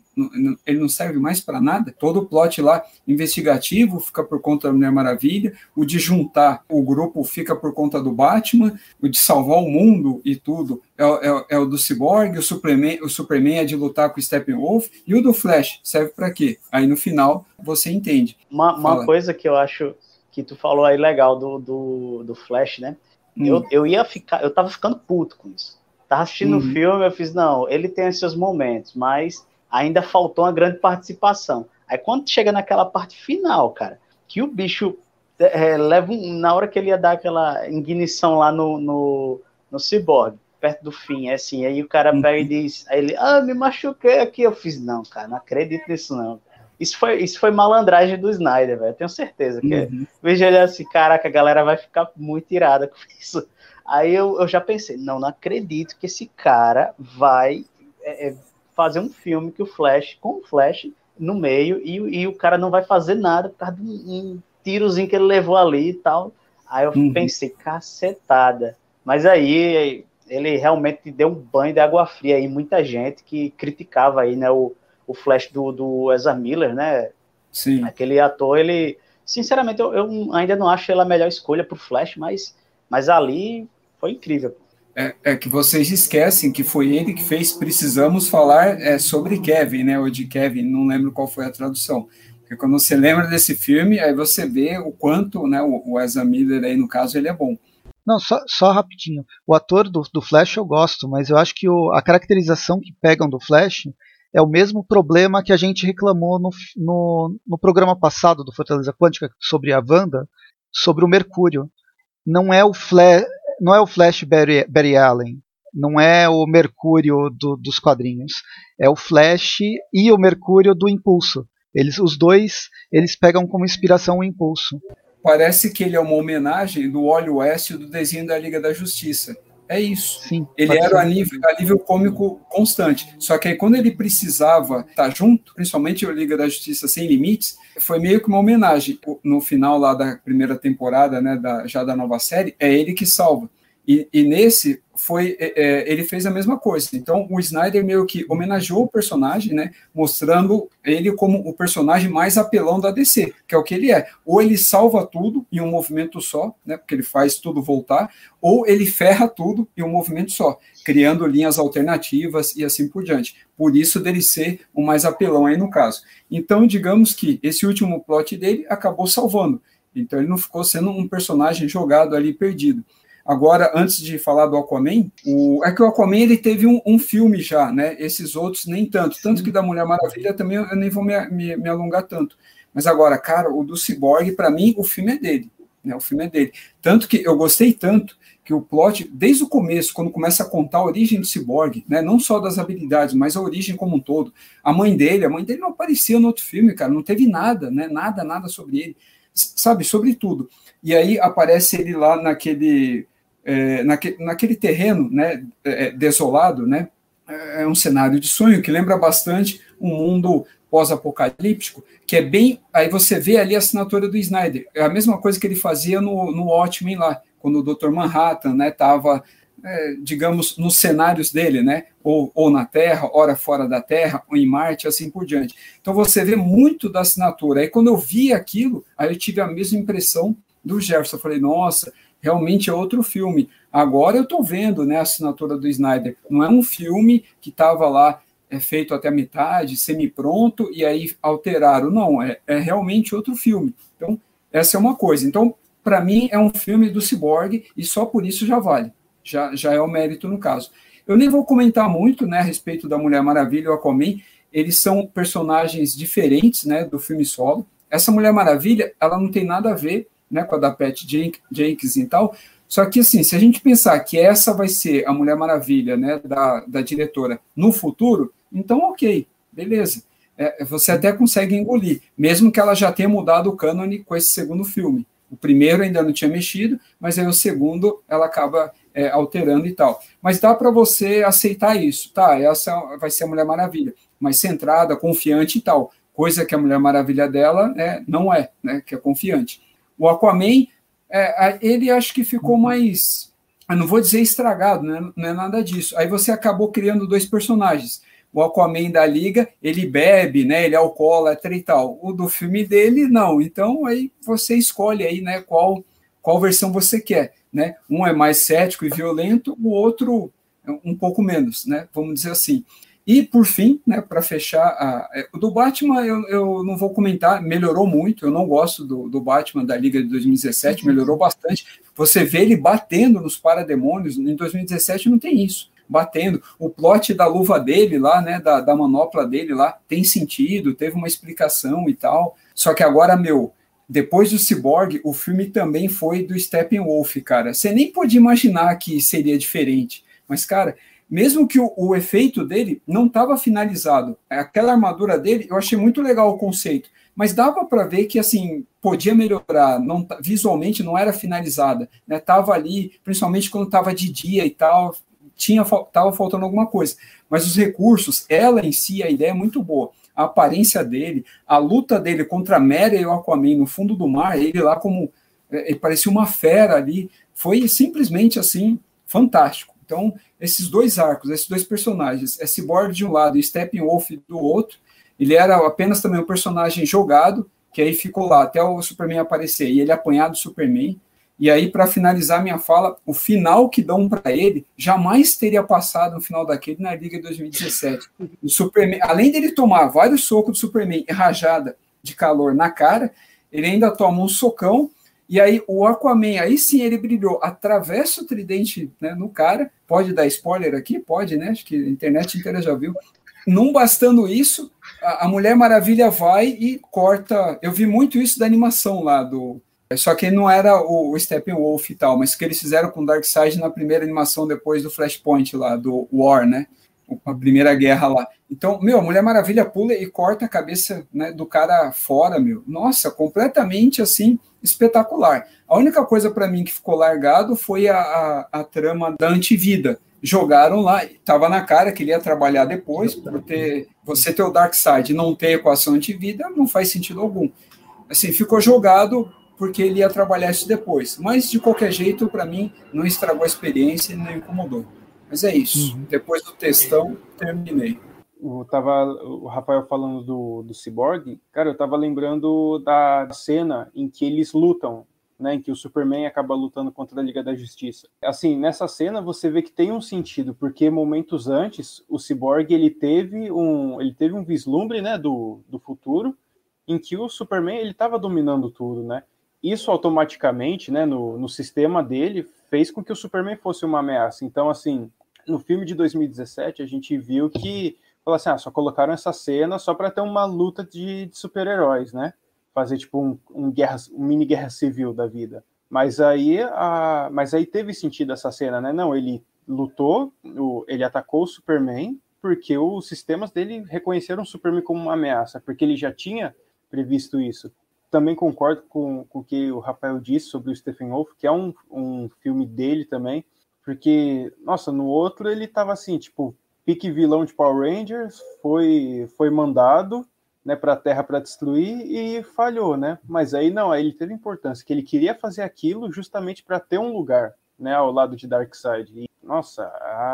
Ele não serve mais para nada? Todo o plot lá investigativo fica por conta da Mulher Maravilha, o de juntar o grupo fica por conta do Batman, o de salvar o mundo e tudo é, é, é o do Cyborg, o Superman, o Superman é de lutar com o Steppenwolf, e o do Flash serve para quê? Aí no final você entende. Uma, uma coisa que eu acho que tu falou aí legal do, do, do Flash, né? Hum. Eu, eu ia ficar, eu tava ficando puto com isso. Tava assistindo o uhum. filme, eu fiz, não, ele tem seus momentos, mas ainda faltou uma grande participação. Aí quando chega naquela parte final, cara, que o bicho é, leva um, na hora que ele ia dar aquela ignição lá no, no, no Cyborg, perto do fim, é assim, aí o cara pega e uhum. diz, aí ele, ah, me machuquei aqui, eu fiz, não, cara, não acredito nisso não. Isso foi, isso foi malandragem do Snyder, velho. Tenho certeza. Que uhum. Veja ele assim, caraca, a galera vai ficar muito irada com isso. Aí eu, eu já pensei, não, não acredito que esse cara vai é, é, fazer um filme que o Flash, com o Flash, no meio e, e o cara não vai fazer nada por causa de um, um tirozinho que ele levou ali e tal. Aí eu uhum. pensei, cacetada. Mas aí ele realmente deu um banho de água fria aí, muita gente que criticava aí, né, o, o Flash do, do Ezra Miller, né? Sim. Aquele ator, ele, sinceramente, eu, eu ainda não acho ele a melhor escolha pro Flash, mas, mas ali foi incrível. É, é, que vocês esquecem que foi ele que fez Precisamos Falar é, sobre Kevin, né? Ou de Kevin, não lembro qual foi a tradução. Porque quando você lembra desse filme, aí você vê o quanto né, o Ezra Miller aí, no caso, ele é bom. Não, só, só rapidinho. O ator do, do Flash eu gosto, mas eu acho que o, a caracterização que pegam do Flash é o mesmo problema que a gente reclamou no, no, no programa passado do Fortaleza Quântica sobre a Wanda, sobre o Mercúrio. Não é o Flash, não é o Flash Barry, Barry Allen, não é o Mercúrio do, dos quadrinhos, é o Flash e o Mercúrio do Impulso. Eles, os dois, eles pegam como inspiração o Impulso parece que ele é uma homenagem do óleo oeste do desenho da Liga da Justiça. É isso. Sim, ele era a nível, a nível cômico constante. Só que aí, quando ele precisava estar junto, principalmente o Liga da Justiça Sem Limites, foi meio que uma homenagem. No final lá da primeira temporada, né, da, já da nova série, é ele que salva. E, e nesse foi é, é, ele fez a mesma coisa. Então o Snyder meio que homenageou o personagem, né, mostrando ele como o personagem mais apelão da DC, que é o que ele é. Ou ele salva tudo em um movimento só, né, porque ele faz tudo voltar, ou ele ferra tudo em um movimento só, criando linhas alternativas e assim por diante. Por isso dele ser o mais apelão aí no caso. Então digamos que esse último plot dele acabou salvando. Então ele não ficou sendo um personagem jogado ali perdido. Agora, antes de falar do Aquaman, o, é que o Aquaman ele teve um, um, filme já, né? Esses outros nem tanto. Tanto que da Mulher Maravilha também eu nem vou me, me, me alongar tanto. Mas agora, cara, o do Cyborg, para mim, o filme é dele. Né? O filme é dele. Tanto que eu gostei tanto que o plot, desde o começo, quando começa a contar a origem do Cyborg, né? não só das habilidades, mas a origem como um todo. A mãe dele, a mãe dele não aparecia no outro filme, cara, não teve nada, né? Nada, nada sobre ele. Sabe, sobre tudo. E aí aparece ele lá naquele é, naque, naquele terreno né, é, é, desolado, né, é um cenário de sonho que lembra bastante um mundo pós-apocalíptico, que é bem. Aí você vê ali a assinatura do Snyder. É a mesma coisa que ele fazia no, no Watchmen lá, quando o Dr. Manhattan estava, né, é, digamos, nos cenários dele, né? Ou, ou na Terra, ora fora da Terra, ou em Marte, assim por diante. Então você vê muito da assinatura. Aí quando eu vi aquilo, aí eu tive a mesma impressão do Jefferson. Eu falei, nossa, realmente é outro filme. Agora eu estou vendo né, a assinatura do Snyder. Não é um filme que estava lá é feito até a metade, semi-pronto, e aí alteraram. Não, é, é realmente outro filme. Então, essa é uma coisa. Então, para mim, é um filme do Cyborg, e só por isso já vale. Já, já é o mérito no caso. Eu nem vou comentar muito né, a respeito da Mulher Maravilha e o Aquaman. Eles são personagens diferentes né, do filme solo. Essa Mulher Maravilha, ela não tem nada a ver né, com a da Pat Jenkins e tal. Só que, assim, se a gente pensar que essa vai ser a Mulher Maravilha, né, da, da diretora no futuro, então, ok, beleza. É, você até consegue engolir, mesmo que ela já tenha mudado o cânone com esse segundo filme. O primeiro ainda não tinha mexido, mas aí o segundo ela acaba é, alterando e tal. Mas dá para você aceitar isso, tá? Essa vai ser a Mulher Maravilha, mais centrada, confiante e tal. Coisa que a Mulher Maravilha dela é, não é, né? Que é confiante. O Aquaman, é, ele acho que ficou mais. Eu não vou dizer estragado, né? não é nada disso. Aí você acabou criando dois personagens. O Aquaman da Liga, ele bebe, né? Ele é alcoólatra e tal. O do filme dele, não. Então aí você escolhe aí, né? Qual, qual versão você quer, né? Um é mais cético e violento, o outro um pouco menos, né? Vamos dizer assim. E, por fim, né, para fechar, a, é, o do Batman eu, eu não vou comentar, melhorou muito, eu não gosto do, do Batman da Liga de 2017, uhum. melhorou bastante. Você vê ele batendo nos parademônios, em 2017 não tem isso, batendo. O plot da luva dele lá, né, da, da manopla dele lá, tem sentido, teve uma explicação e tal. Só que agora, meu, depois do Cyborg, o filme também foi do Steppenwolf, cara. Você nem podia imaginar que seria diferente. Mas, cara, mesmo que o, o efeito dele não estava finalizado. Aquela armadura dele, eu achei muito legal o conceito, mas dava para ver que assim podia melhorar, não, visualmente não era finalizada, né? Tava ali, principalmente quando estava de dia e tal, tinha tava faltando alguma coisa. Mas os recursos, ela em si, a ideia é muito boa. a aparência dele, a luta dele contra a Mera e o Aquaman no fundo do mar, ele lá como é, ele parecia uma fera ali, foi simplesmente assim fantástico. Então, esses dois arcos, esses dois personagens, é Cyborg de um lado e Steppenwolf do outro, ele era apenas também um personagem jogado, que aí ficou lá até o Superman aparecer e ele apanhar do Superman. E aí, para finalizar minha fala, o final que dão para ele jamais teria passado no final daquele na Liga de 2017. O Superman, além dele tomar vários socos do Superman e rajada de calor na cara, ele ainda toma um socão. E aí, o Aquaman, aí sim ele brilhou, atravessa o tridente né, no cara. Pode dar spoiler aqui? Pode, né? Acho que a internet inteira já viu. Não bastando isso, a, a Mulher Maravilha vai e corta. Eu vi muito isso da animação lá do só que não era o, o Steppenwolf e tal, mas que eles fizeram com Darkseid na primeira animação depois do Flashpoint lá, do War, né? A primeira guerra lá. Então, meu, a Mulher Maravilha pula e corta a cabeça né, do cara fora, meu. Nossa, completamente assim, espetacular. A única coisa para mim que ficou largado foi a, a, a trama da antivida. Jogaram lá, tava na cara que ele ia trabalhar depois, por ter você ter o Darkseid e não ter equação antivida, não faz sentido algum. Assim, ficou jogado porque ele ia trabalhar isso depois. Mas, de qualquer jeito, para mim, não estragou a experiência e não incomodou. Mas é isso. Uhum. Depois do textão, terminei. Tava, o Rafael falando do, do Cyborg, cara, eu tava lembrando da cena em que eles lutam, né, em que o Superman acaba lutando contra a Liga da Justiça. Assim, nessa cena você vê que tem um sentido, porque momentos antes o Cyborg ele teve um, ele teve um vislumbre, né, do, do futuro, em que o Superman ele estava dominando tudo, né? isso automaticamente, né, no, no sistema dele, fez com que o Superman fosse uma ameaça. Então, assim, no filme de 2017, a gente viu que, falou assim, ah, só colocaram essa cena só para ter uma luta de, de super-heróis, né? Fazer, tipo, um, um, guerra, um mini guerra civil da vida. Mas aí, a, mas aí teve sentido essa cena, né? Não, ele lutou, o, ele atacou o Superman, porque os sistemas dele reconheceram o Superman como uma ameaça, porque ele já tinha previsto isso também concordo com, com o que o Rafael disse sobre o Stephen Wolf, que é um, um filme dele também, porque, nossa, no outro ele tava assim, tipo, pique vilão de Power Rangers, foi, foi mandado né, para a Terra para destruir e falhou, né? Mas aí não, aí ele teve importância, que ele queria fazer aquilo justamente para ter um lugar, né, ao lado de Darkseid. Nossa,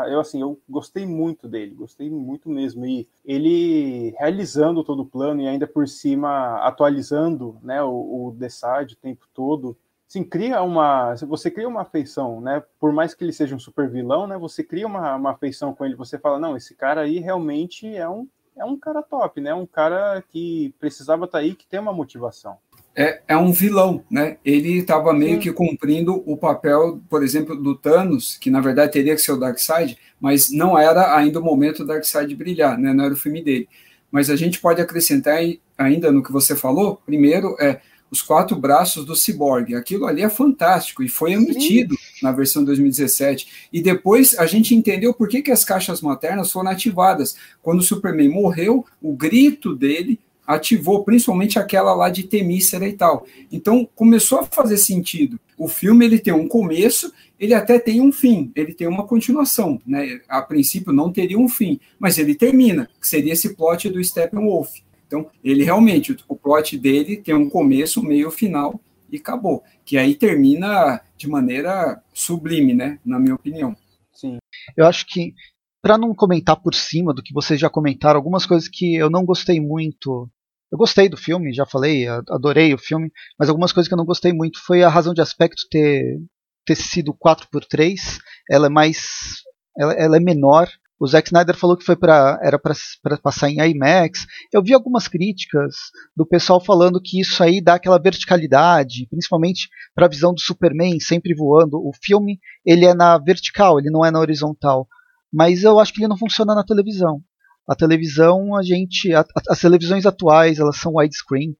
eu assim, eu gostei muito dele, gostei muito mesmo. E ele realizando todo o plano e ainda por cima atualizando, né, o, o Decide o tempo todo, assim, cria uma, você cria uma afeição, né? Por mais que ele seja um super vilão, né? Você cria uma, uma afeição com ele. Você fala, não, esse cara aí realmente é um, é um cara top, né? Um cara que precisava estar tá aí, que tem uma motivação é, é um vilão, né? Ele estava meio que cumprindo o papel, por exemplo, do Thanos, que na verdade teria que ser o Darkseid, mas não era ainda o momento do Darkseid brilhar, né? Não era o filme dele. Mas a gente pode acrescentar ainda no que você falou, primeiro, é os quatro braços do Cyborg. Aquilo ali é fantástico e foi omitido na versão 2017. E depois a gente entendeu por que, que as caixas maternas foram ativadas. Quando o Superman morreu, o grito dele ativou principalmente aquela lá de Temícera e tal. Então começou a fazer sentido. O filme ele tem um começo, ele até tem um fim, ele tem uma continuação, né? A princípio não teria um fim, mas ele termina, que seria esse plot do Steppenwolf. Então, ele realmente, o plot dele tem um começo, meio, final e acabou. Que aí termina de maneira sublime, né? Na minha opinião. Sim. Eu acho que para não comentar por cima do que vocês já comentaram, algumas coisas que eu não gostei muito. Eu gostei do filme, já falei, adorei o filme, mas algumas coisas que eu não gostei muito foi a razão de aspecto ter, ter sido 4x3. Ela é mais. Ela, ela é menor. O Zack Snyder falou que foi pra, era para passar em IMAX. Eu vi algumas críticas do pessoal falando que isso aí dá aquela verticalidade, principalmente para a visão do Superman sempre voando. O filme ele é na vertical, ele não é na horizontal mas eu acho que ele não funciona na televisão. A televisão, a gente, a, a, as televisões atuais, elas são widescreen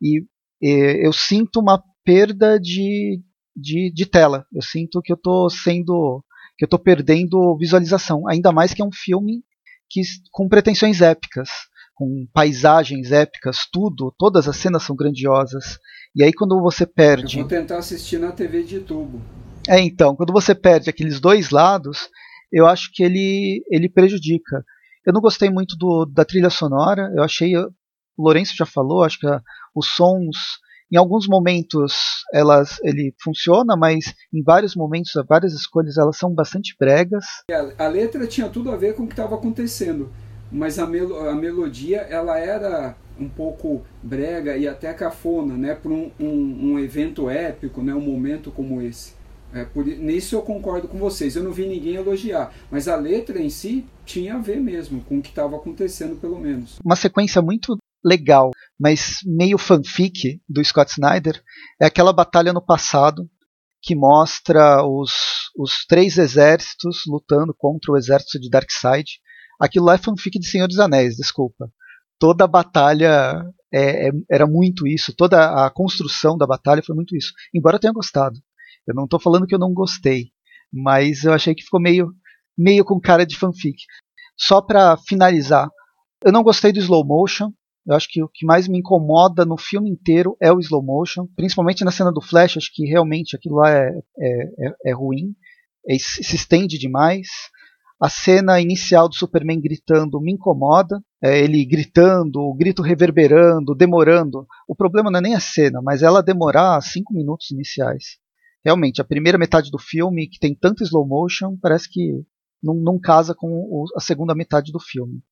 e, e eu sinto uma perda de, de, de, tela. Eu sinto que eu estou sendo, que eu estou perdendo visualização. Ainda mais que é um filme que com pretensões épicas, com paisagens épicas, tudo, todas as cenas são grandiosas. E aí quando você perde, eu vou tentar assistir na TV de tubo. É, então, quando você perde aqueles dois lados, eu acho que ele, ele prejudica. Eu não gostei muito do, da trilha sonora. Eu achei, o Lourenço já falou, acho que a, os sons, em alguns momentos elas, ele funciona, mas em vários momentos, várias escolhas, elas são bastante bregas. A, a letra tinha tudo a ver com o que estava acontecendo, mas a, mel, a melodia ela era um pouco brega e até cafona, né, para um, um, um evento épico, né, um momento como esse. É, por, nisso eu concordo com vocês. Eu não vi ninguém elogiar, mas a letra em si tinha a ver mesmo com o que estava acontecendo, pelo menos. Uma sequência muito legal, mas meio fanfic do Scott Snyder é aquela batalha no passado que mostra os, os três exércitos lutando contra o exército de Darkseid. Aquilo lá é fanfic de Senhor dos Anéis, desculpa. Toda a batalha é, é, era muito isso, toda a construção da batalha foi muito isso. Embora eu tenha gostado. Eu não estou falando que eu não gostei, mas eu achei que ficou meio, meio com cara de fanfic. Só para finalizar, eu não gostei do slow motion. Eu acho que o que mais me incomoda no filme inteiro é o slow motion, principalmente na cena do Flash. Acho que realmente aquilo lá é, é, é, é ruim, é, se estende demais. A cena inicial do Superman gritando me incomoda. É, ele gritando, o grito reverberando, demorando. O problema não é nem a cena, mas ela demorar cinco minutos iniciais realmente, a primeira metade do filme, que tem tanto slow motion, parece que não, não casa com o, a segunda metade do filme.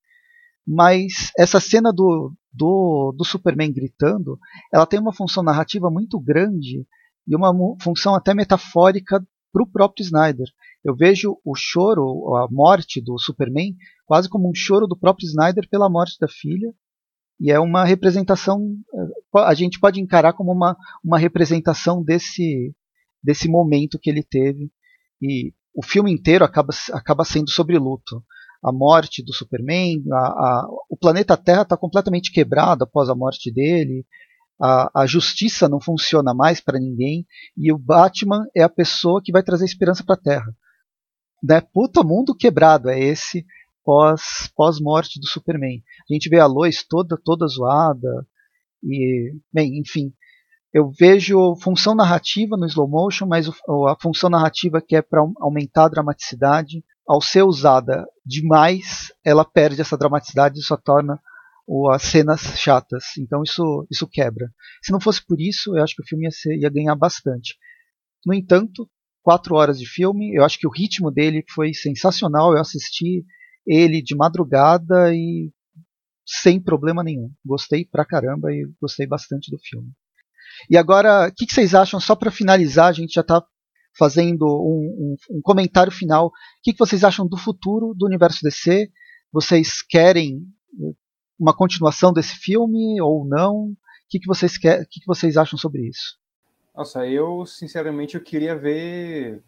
Mas essa cena do, do, do Superman gritando, ela tem uma função narrativa muito grande e uma função até metafórica para o próprio Snyder. Eu vejo o choro, a morte do Superman, quase como um choro do próprio Snyder pela morte da filha. E é uma representação, eh, a gente pode encarar como uma, uma representação desse, desse momento que ele teve. E o filme inteiro acaba, acaba sendo sobre luto. A morte do Superman, a, a, o planeta Terra está completamente quebrado após a morte dele, a, a justiça não funciona mais para ninguém, e o Batman é a pessoa que vai trazer esperança para a Terra. Né? Puta mundo quebrado é esse pós, pós-morte do Superman. A gente vê a Lois toda, toda zoada, e, bem, enfim, eu vejo função narrativa no slow motion, mas a função narrativa que é para aumentar a dramaticidade, ao ser usada demais, ela perde essa dramaticidade e só torna as cenas chatas. Então isso, isso quebra. Se não fosse por isso, eu acho que o filme ia, ser, ia ganhar bastante. No entanto, quatro horas de filme, eu acho que o ritmo dele foi sensacional. Eu assisti ele de madrugada e sem problema nenhum. Gostei pra caramba e gostei bastante do filme. E agora, o que, que, vocês acham, só para finalizar, a gente já está fazendo um, um, um, comentário final. O que, que vocês acham do futuro do universo DC? Vocês querem uma continuação desse filme ou não? O que, que, vocês, quer, o que, que vocês acham sobre isso? Nossa, eu sinceramente eu queria ver,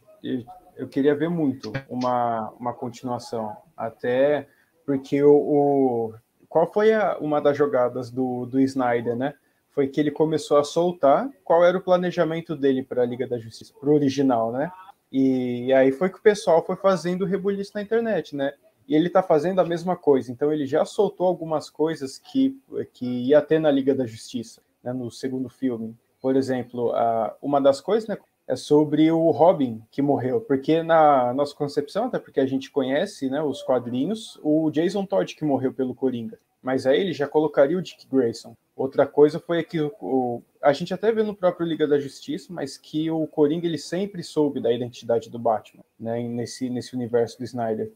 eu queria ver muito uma, uma continuação, até porque o, o qual foi a, uma das jogadas do, do Snyder, né? Foi que ele começou a soltar qual era o planejamento dele para a Liga da Justiça, para o original, né? E, e, aí foi que o pessoal foi fazendo rebuliço na internet, né? E ele está fazendo a mesma coisa. Então ele já soltou algumas coisas que, que ia ter na Liga da Justiça, né, no segundo filme. Por exemplo, a, uma das coisas né, é sobre o Robin que morreu, porque na nossa concepção, até porque a gente conhece né, os quadrinhos, o Jason Todd que morreu pelo Coringa mas aí ele já colocaria o Dick Grayson. Outra coisa foi que o, a gente até vê no próprio Liga da Justiça, mas que o Coringa ele sempre soube da identidade do Batman, né, nesse, nesse universo do Snyder.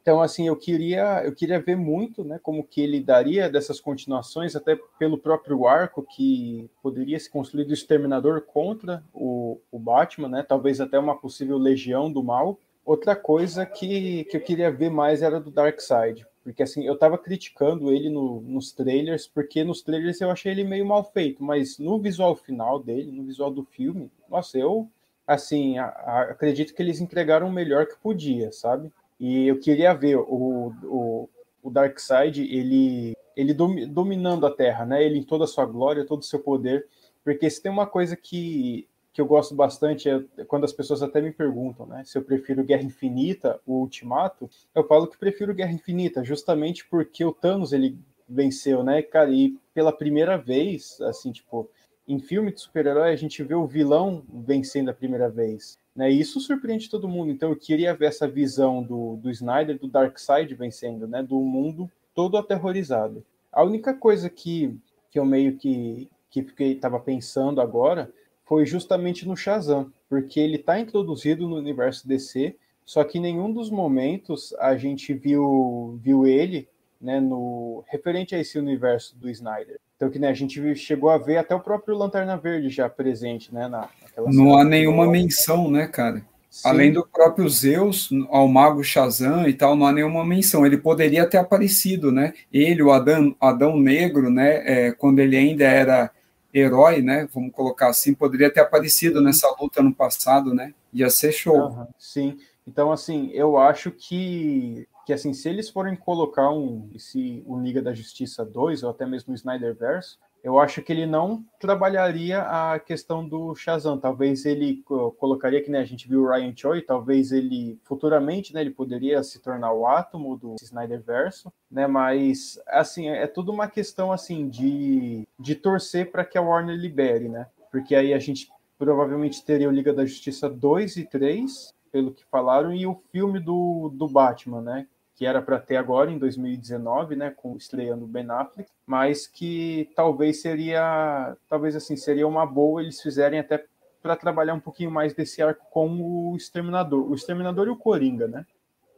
Então, assim, eu queria, eu queria ver muito, né, como que ele daria dessas continuações, até pelo próprio arco que poderia se construir do Exterminador contra o, o Batman, né, talvez até uma possível Legião do Mal. Outra coisa que, que eu queria ver mais era do Darkseid, porque assim, eu tava criticando ele no, nos trailers, porque nos trailers eu achei ele meio mal feito, mas no visual final dele, no visual do filme, nossa, eu assim, a, a, acredito que eles entregaram o melhor que podia, sabe? E eu queria ver o, o, o Darkseid, ele, ele dominando a Terra, né? Ele em toda a sua glória, todo o seu poder, porque se tem uma coisa que que eu gosto bastante é quando as pessoas até me perguntam, né, se eu prefiro Guerra Infinita ou Ultimato, eu falo que prefiro Guerra Infinita, justamente porque o Thanos ele venceu, né, cara, e pela primeira vez, assim, tipo, em filme de super-herói a gente vê o vilão vencendo a primeira vez. Né? E isso surpreende todo mundo. Então eu queria ver essa visão do, do Snyder, do Darkseid vencendo, né? do mundo todo aterrorizado. A única coisa que, que eu meio que, que fiquei, tava pensando agora foi justamente no Shazam, porque ele está introduzido no universo DC, só que em nenhum dos momentos a gente viu, viu ele né, no referente a esse universo do Snyder. Então que né, a gente chegou a ver até o próprio Lanterna Verde já presente, né, na, Não há nenhuma menção, né, cara? Sim. Além do próprio Zeus, ao mago Shazam e tal, não há nenhuma menção. Ele poderia ter aparecido, né? Ele, o Adão, Adão Negro, né? É, quando ele ainda era herói, né? Vamos colocar assim, poderia ter aparecido nessa luta no passado, né? Ia ser show. Uhum, sim. Então, assim, eu acho que que assim, se eles forem colocar um, esse, o Liga da Justiça 2, ou até mesmo o Snyderverse, eu acho que ele não trabalharia a questão do Shazam. Talvez ele colocaria que né, a gente viu o Ryan Choi, talvez ele futuramente né, ele poderia se tornar o átomo do Snyderverse, né? Mas assim, é, tudo uma questão assim de, de torcer para que a Warner libere, né? Porque aí a gente provavelmente teria o Liga da Justiça 2 e 3, pelo que falaram, e o filme do, do Batman, né? Que era para ter agora em 2019, né? Com estreando Ben Affleck, mas que talvez seria, talvez assim, seria uma boa eles fizerem até para trabalhar um pouquinho mais desse arco com o Exterminador, o Exterminador e o Coringa, né?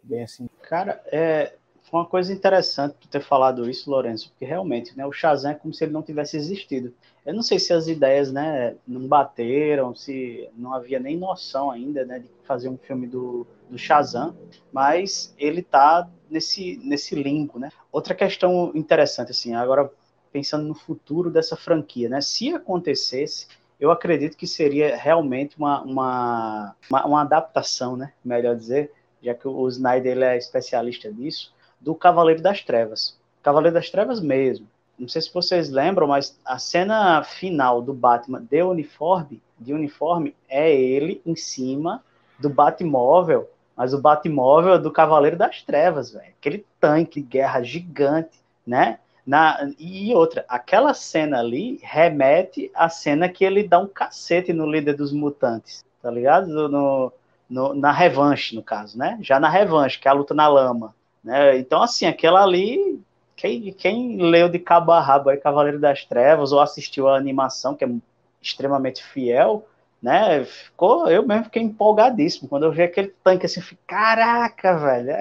Bem assim. Cara, é, foi uma coisa interessante tu ter falado isso, Lourenço, porque realmente, né, o Shazam é como se ele não tivesse existido. Eu não sei se as ideias, né, não bateram, se não havia nem noção ainda, né, de fazer um filme do, do Shazam, mas ele tá nesse, nesse limbo, né. Outra questão interessante, assim, agora pensando no futuro dessa franquia, né, se acontecesse, eu acredito que seria realmente uma, uma, uma, uma adaptação, né, melhor dizer, já que o Snyder ele é especialista nisso, do Cavaleiro das Trevas. Cavaleiro das Trevas mesmo. Não sei se vocês lembram, mas a cena final do Batman de uniforme, de uniforme é ele em cima do Batmóvel, mas o Batmóvel é do Cavaleiro das Trevas, velho. Aquele tanque de guerra gigante, né? Na, e outra, aquela cena ali remete à cena que ele dá um cacete no líder dos mutantes, tá ligado? No, no, na revanche, no caso, né? Já na revanche, que é a luta na lama. Né? Então, assim, aquela ali, quem, quem leu de cabo a rabo aí Cavaleiro das Trevas ou assistiu a animação, que é extremamente fiel, né? Ficou, eu mesmo fiquei empolgadíssimo. Quando eu vi aquele tanque assim, eu fiquei, caraca, velho, é,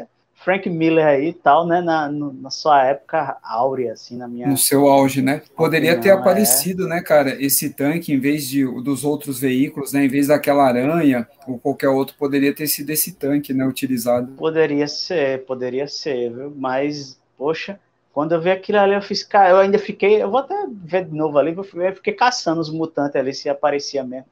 é Frank Miller aí e tal, né, na, no, na sua época áurea, assim, na minha... No seu auge, né? Poderia opinião, ter é. aparecido, é... né, cara, esse tanque, em vez de dos outros veículos, né, em vez daquela aranha ou qualquer outro, poderia ter sido esse tanque, né, utilizado. Poderia ser, poderia ser, viu? Mas, poxa, quando eu vi aquilo ali, eu fiz, cara, eu ainda fiquei, eu vou até ver de novo ali, eu fiquei caçando os mutantes ali, se aparecia mesmo.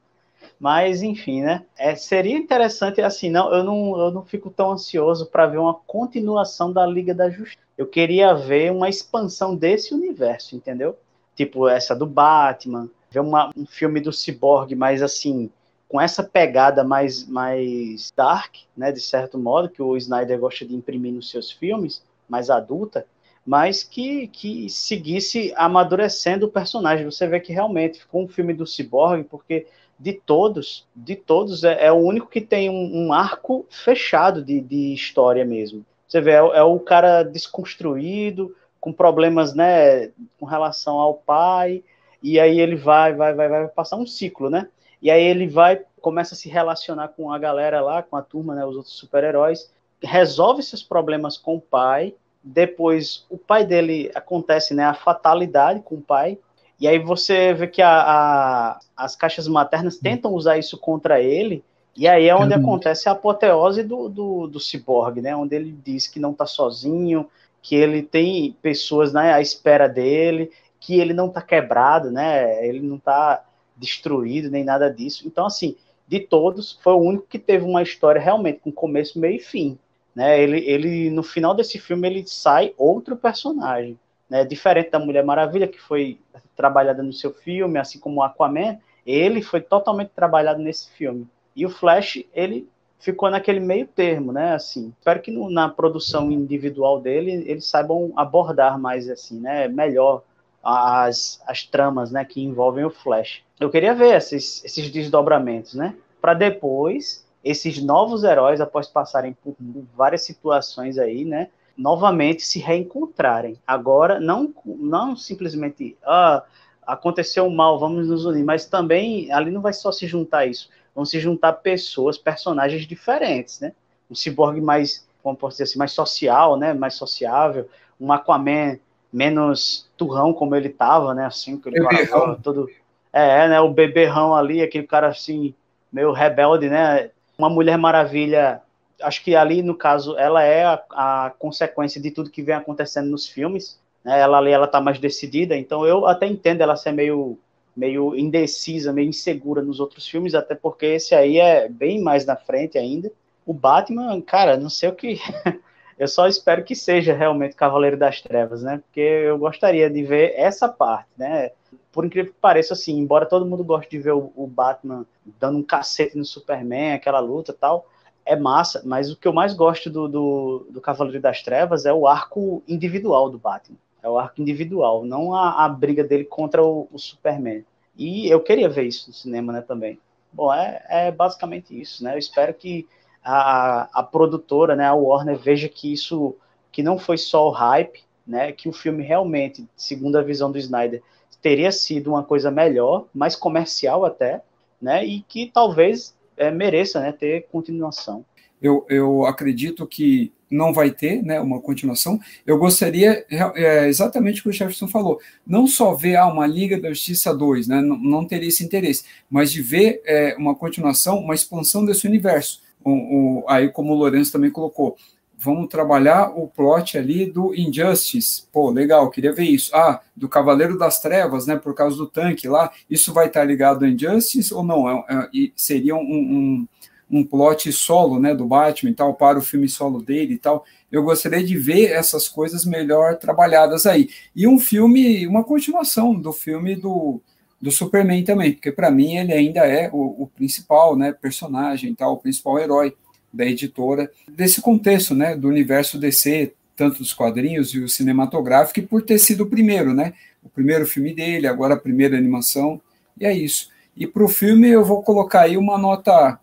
Mas, enfim, né? É, seria interessante, assim, não, eu não, eu não fico tão ansioso para ver uma continuação da Liga da Justiça. Eu queria ver uma expansão desse universo, entendeu? Tipo essa do Batman, ver uma, um filme do Cyborg, mas assim, com essa pegada mais, mais dark, né, de certo modo, que o Snyder gosta de imprimir nos seus filmes, mais adulta, mas que, que seguisse amadurecendo o personagem. Você vê que realmente ficou um filme do Cyborg, porque de todos, de todos, é, é o único que tem um, um arco fechado de, de, história mesmo. Você vê, é, é, o cara desconstruído, com problemas, né, com relação ao pai, e aí ele vai, vai, vai, vai passar um ciclo, né? E aí ele vai, começa a se relacionar com a galera lá, com a turma, né, os outros super-heróis, resolve seus problemas com o pai, depois o pai dele acontece, né, a fatalidade com o pai, e aí você vê que a, a, as caixas maternas tentam usar isso contra ele, e aí é onde uhum. acontece a apoteose do, do, do ciborgue, né? Onde ele diz que não está sozinho, que ele tem pessoas né, à espera dele, que ele não está quebrado, né? Ele não está destruído, nem nada disso. Então, assim, de todos, foi o único que teve uma história realmente com começo, meio e fim. Né? Ele, ele, no final desse filme, ele sai outro personagem né, diferente da Mulher Maravilha, que foi trabalhada no seu filme, assim como Aquaman, ele foi totalmente trabalhado nesse filme. E o Flash, ele ficou naquele meio termo, né, assim. Espero que no, na produção individual dele, eles saibam abordar mais, assim, né, melhor as, as tramas, né, que envolvem o Flash. Eu queria ver esses, esses desdobramentos, né, para depois esses novos heróis, após passarem por várias situações aí, né, novamente se reencontrarem. Agora, não, não simplesmente, ah, aconteceu mal, vamos nos unir, mas também ali não vai só se juntar isso, vão se juntar pessoas, personagens diferentes, né? Um ciborgue mais, como posso dizer assim, mais social, né? Mais sociável, um Aquaman menos turrão como ele tava, né? Assim, que ele todo. É, né? O beberrão ali, aquele cara assim, meio rebelde, né? Uma Mulher Maravilha, acho que ali, no caso, ela é a, a consequência de tudo que vem acontecendo nos filmes. Né? Ela ali, ela tá mais decidida, então eu até entendo ela ser meio meio indecisa, meio insegura nos outros filmes, até porque esse aí é bem mais na frente ainda. O Batman, cara, não sei o que Eu só espero que seja realmente Cavaleiro das Trevas, né? Porque eu gostaria de ver essa parte, né? Por incrível que pareça, assim, embora todo mundo goste de ver o, o Batman dando um cacete no Superman, aquela luta e tal, é massa, mas o que eu mais gosto do, do, do, Cavaleiro das Trevas é o arco individual do Batman. É o arco individual, não a, a briga dele contra o, o, Superman. E eu queria ver isso no cinema, né, também. Bom, é, é basicamente isso, né? Eu espero que a, a produtora, né, a Warner, veja que isso que não foi só o hype, né, que o filme realmente, segundo a visão do Snyder, teria sido uma coisa melhor, mais comercial até, né, e que talvez é, mereça né, ter continuação. Eu, eu acredito que não vai ter né, uma continuação. Eu gostaria, é, exatamente o que o Jefferson falou, não só ver ah, uma Liga da Justiça 2, né, não, não teria esse interesse, mas de ver é, uma continuação, uma expansão desse universo o, o, aí como o Lourenço também colocou, vamos trabalhar o plot ali do Injustice. Pô, legal, queria ver isso. Ah, do Cavaleiro das Trevas, né? Por causa do tanque lá. Isso vai estar ligado ao Injustice ou não? É, é, seria um, um, um, plot solo, né? Do Batman e tal, para o filme solo dele e tal. Eu gostaria de ver essas coisas melhor trabalhadas aí. E um filme, uma continuação do filme do do Superman também, porque para mim ele ainda é o, o, principal, né, personagem, tal, o principal herói da editora desse contexto, né, do universo DC, tanto dos quadrinhos e o cinematográfico, e por ter sido o primeiro, né, o primeiro filme dele, agora a primeira animação, e é isso. E para o filme eu vou colocar aí uma nota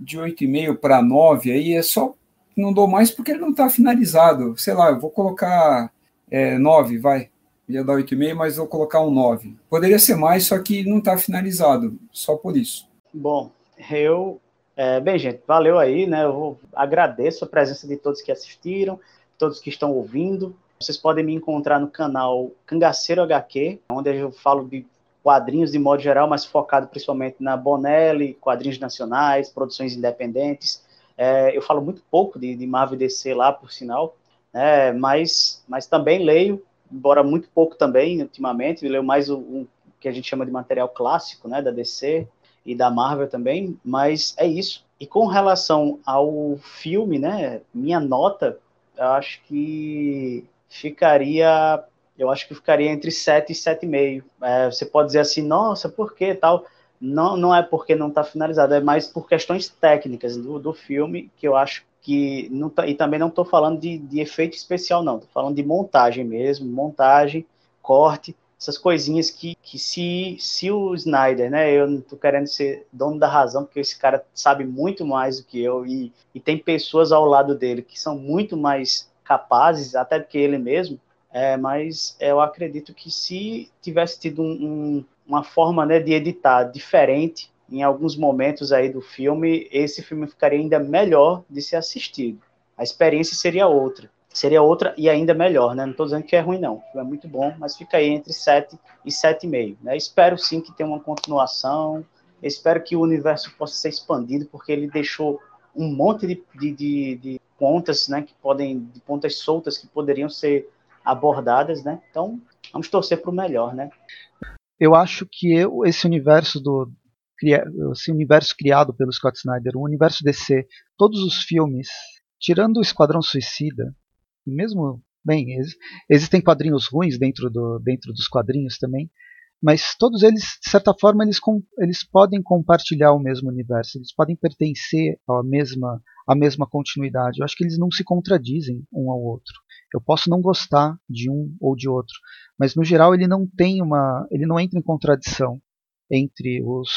de 8,5 para 9, aí é só, não dou mais porque ele não está finalizado, sei lá, eu vou colocar é, 9, vai, ia dar 8,5, mas vou colocar um 9. Poderia ser mais, só que não está finalizado, só por isso. Bom, eu. É, bem, gente, valeu aí, né? Eu agradeço a presença de todos que assistiram, todos que estão ouvindo. Vocês podem me encontrar no canal Cangaceiro HQ, onde eu falo de quadrinhos de modo geral, mas focado principalmente na Bonelli, quadrinhos nacionais, produções independentes. É, eu falo muito pouco de, de Marvel DC lá, por sinal, né, mas, mas também leio embora muito pouco também, ultimamente, leio mais o, o, que a gente chama de material clássico, né, da DC e da Marvel também, mas é isso. E com relação ao filme, né, minha nota, eu acho que ficaria, eu acho que ficaria entre 7 e 7,5. É, você pode dizer assim, nossa, por que tal? Não, não é porque não está finalizado, é mais por questões técnicas do, do filme que eu acho que não tá, e também não estou falando de, de, efeito especial, não, estou falando de montagem mesmo, montagem, corte, essas coisinhas que, que se, se o Snyder, né, eu não estou querendo ser dono da razão, porque esse cara sabe muito mais do que eu, e, e tem pessoas ao lado dele que são muito mais capazes, até do que ele mesmo, é, mas eu acredito que se tivesse tido um, um, uma forma né, de editar diferente, em alguns momentos aí do filme, esse filme ficaria ainda melhor de ser assistido. A experiência seria outra. Seria outra e ainda melhor, né? Não estou dizendo que é ruim, não. É muito bom, mas fica aí entre 7 e 7,5. Né? Espero sim que tenha uma continuação. Espero que o universo possa ser expandido, porque ele deixou um monte de, de, de, de pontas, né? Que podem, de pontas soltas que poderiam ser abordadas, né? Então, vamos torcer para o melhor, né? Eu acho que eu, esse universo do, esse universo criado pelo Scott Snyder, o universo DC, todos os filmes, tirando o Esquadrão Suicida, mesmo, bem, existem quadrinhos ruins dentro, do, dentro dos quadrinhos também, mas todos eles, de certa forma, eles, eles podem compartilhar o mesmo universo, eles podem pertencer à mesma, à mesma continuidade. Eu acho que eles não se contradizem um ao outro. Eu posso não gostar de um ou de outro, mas no geral ele não tem uma, ele não entra em contradição. entre os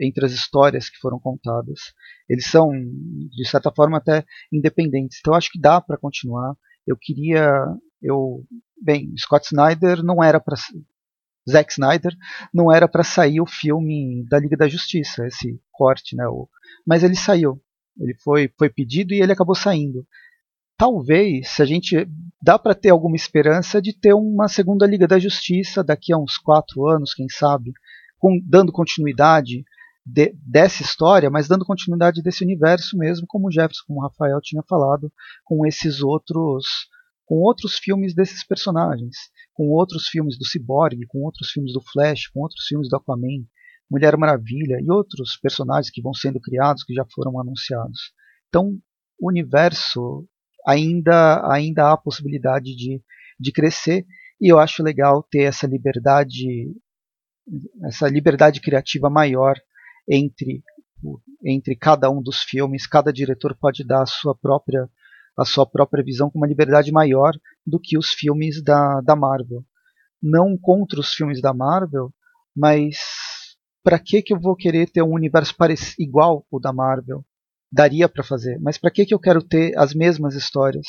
entre as histórias que foram contadas. Eles são de certa forma até independentes. Então acho que dá para continuar. Eu queria eu bem, Scott Snyder não era para Zack Snyder não era para sair o filme da Liga da Justiça, esse corte, né? O, mas ele saiu. Ele foi, foi pedido e ele acabou saindo. Talvez, se a gente dá para ter alguma esperança de ter uma segunda Liga da Justiça daqui a uns quatro anos, quem sabe, com, dando continuidade de, dessa história, mas dando continuidade desse universo mesmo, como o Jefferson, como o Rafael tinha falado, com esses outros com outros filmes desses personagens, com outros filmes do Cyborg, com outros filmes do Flash, com outros filmes do Aquaman, Mulher Maravilha e outros personagens que vão sendo criados, que já foram anunciados. Então, o universo ainda ainda há possibilidade de, de crescer e eu acho legal ter essa liberdade essa liberdade criativa maior entre entre cada um dos filmes, cada diretor pode dar a sua própria a sua própria visão com uma liberdade maior do que os filmes da, da Marvel. Não contra os filmes da Marvel, mas para que que eu vou querer ter um universo igual o da Marvel? Daria para fazer, mas para que que eu quero ter as mesmas histórias?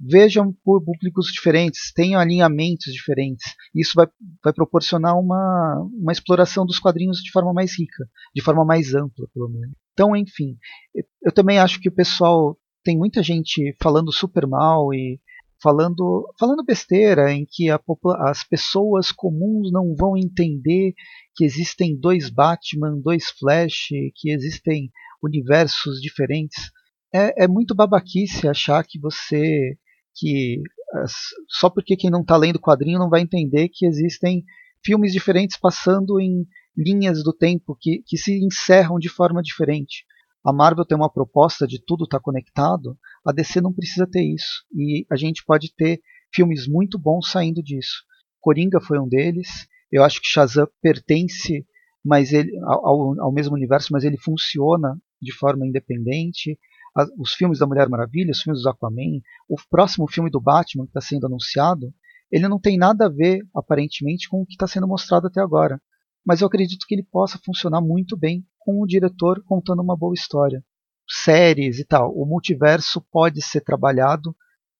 Vejam por públicos diferentes, tenham alinhamentos diferentes. Isso vai, vai proporcionar uma, uma exploração dos quadrinhos de forma mais rica, de forma mais ampla, pelo menos. Então, enfim, eu também acho que o pessoal tem muita gente falando super mal e falando, falando besteira em que a, as pessoas comuns não vão entender que existem dois Batman, dois Flash, que existem universos diferentes. É, é muito babaquice achar que você que só porque quem não está lendo quadrinho não vai entender que existem filmes diferentes passando em linhas do tempo que, que se encerram de forma diferente a Marvel tem uma proposta de tudo estar tá conectado, a DC não precisa ter isso. E a gente pode ter filmes muito bons saindo disso. Coringa foi um deles. Eu acho que Shazam pertence mas ele, ao, ao mesmo universo, mas ele funciona de forma independente. Os filmes da Mulher Maravilha, os filmes do Aquaman, o próximo filme do Batman que está sendo anunciado, ele não tem nada a ver, aparentemente, com o que está sendo mostrado até agora. Mas eu acredito que ele possa funcionar muito bem com o diretor contando uma boa história. Séries e tal. O multiverso pode ser trabalhado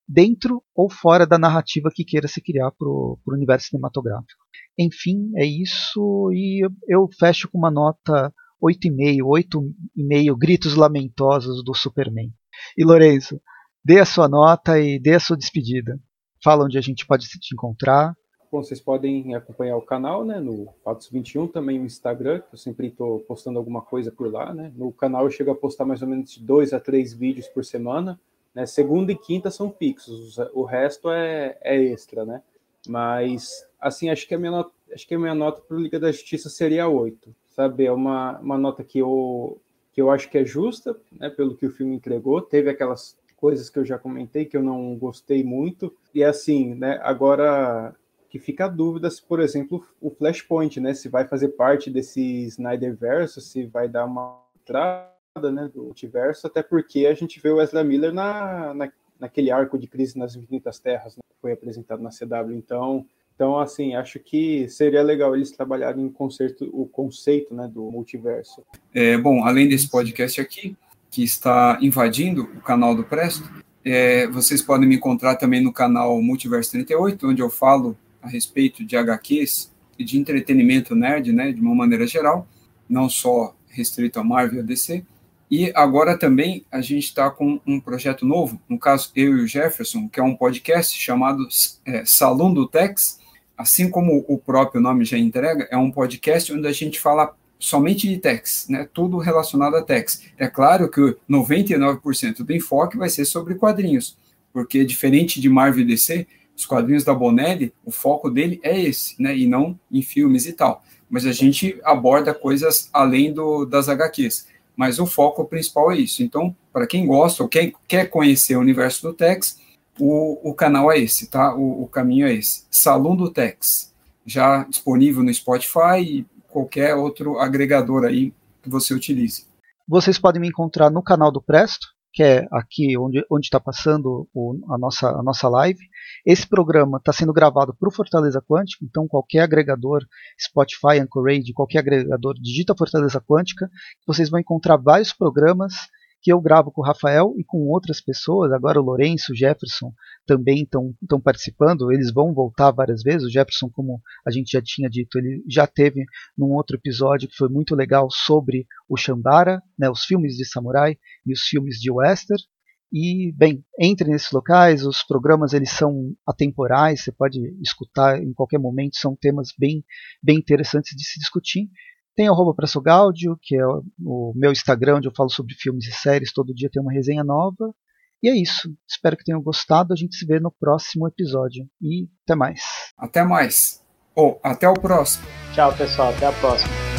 dentro ou fora da narrativa que queira se criar para o universo cinematográfico. Enfim, é isso e eu fecho com uma nota 8,5, 8,5 gritos lamentosos do Superman. E Lourenço, dê a sua nota e dê a sua despedida. Fala onde a gente pode se te encontrar, Bom, vocês podem acompanhar o canal, né, no Fatos 21, também o Instagram, que eu sempre estou postando alguma coisa por lá, né. No canal eu chego a postar mais ou menos dois a três vídeos por semana, né. Segunda e quinta são fixos, o resto é, é extra, né. Mas, assim, acho que a minha nota, acho que a minha nota para Liga da Justiça seria 8, sabe? É uma, uma nota que eu, que eu acho que é justa, né, pelo que o filme entregou. Teve aquelas coisas que eu já comentei que eu não gostei muito. E assim, né, agora que fica a dúvida se, por exemplo, o Flashpoint, né, se vai fazer parte desse Snyderverse, se vai dar uma entrada, né, do multiverso, até porque a gente vê o Ezra Miller na, na naquele arco de Crise nas Infinitas Terras, né, que foi apresentado na CW. Então, então, assim, acho que seria legal eles trabalharem em concerto, o conceito né, do multiverso. É, bom, além desse podcast aqui, que está invadindo o canal do Presto, é, vocês podem me encontrar também no canal Multiverso 38, onde eu falo a respeito de HQs e de entretenimento nerd, né, de uma maneira geral, não só restrito a Marvel e a DC. E agora também a gente está com um projeto novo, no caso eu e o Jefferson, que é um podcast chamado é, Salão do Tex, assim como o próprio nome já entrega, é um podcast onde a gente fala somente de Tex, né? Tudo relacionado a Tex. É claro que 99% do enfoque vai ser sobre quadrinhos, porque diferente de Marvel e DC, os quadrinhos da Bonelli, o foco dele é esse, né? E não em filmes e tal. Mas a gente aborda coisas além do, das HQs. Mas o foco principal é isso. Então, para quem gosta ou quem quer conhecer o universo do Tex, o, o canal é esse, tá? O, o caminho é esse. Salão do Tex. Já disponível no Spotify e qualquer outro agregador aí que você utilize. Vocês podem me encontrar no canal do Presto, que é aqui onde está passando o, a, nossa, a nossa live. Esse programa está sendo gravado para o Fortaleza Quântica, então qualquer agregador, Spotify, Anchorage, qualquer agregador, digita Fortaleza Quântica, vocês vão encontrar vários programas que eu gravo com o Rafael e com outras pessoas. Agora o Lourenço, o Jefferson também estão participando. Eles vão voltar várias vezes. O Jefferson, como a gente já tinha dito, ele já teve num outro episódio que foi muito legal sobre o Shambara, né, os filmes de samurai e os filmes de western. E, bem, entre nesses locais, os programas eles são atemporais, você pode escutar em qualquer momento, são temas bem, bem interessantes de se discutir. Tem arroba Gáudio, que é o meu Instagram, onde eu falo sobre filmes e séries. Todo dia tem uma resenha nova. E é isso. Espero que tenham gostado. A gente se vê no próximo episódio. E até mais. Até mais. Ou oh, até o próximo. Tchau, pessoal. Até a próxima.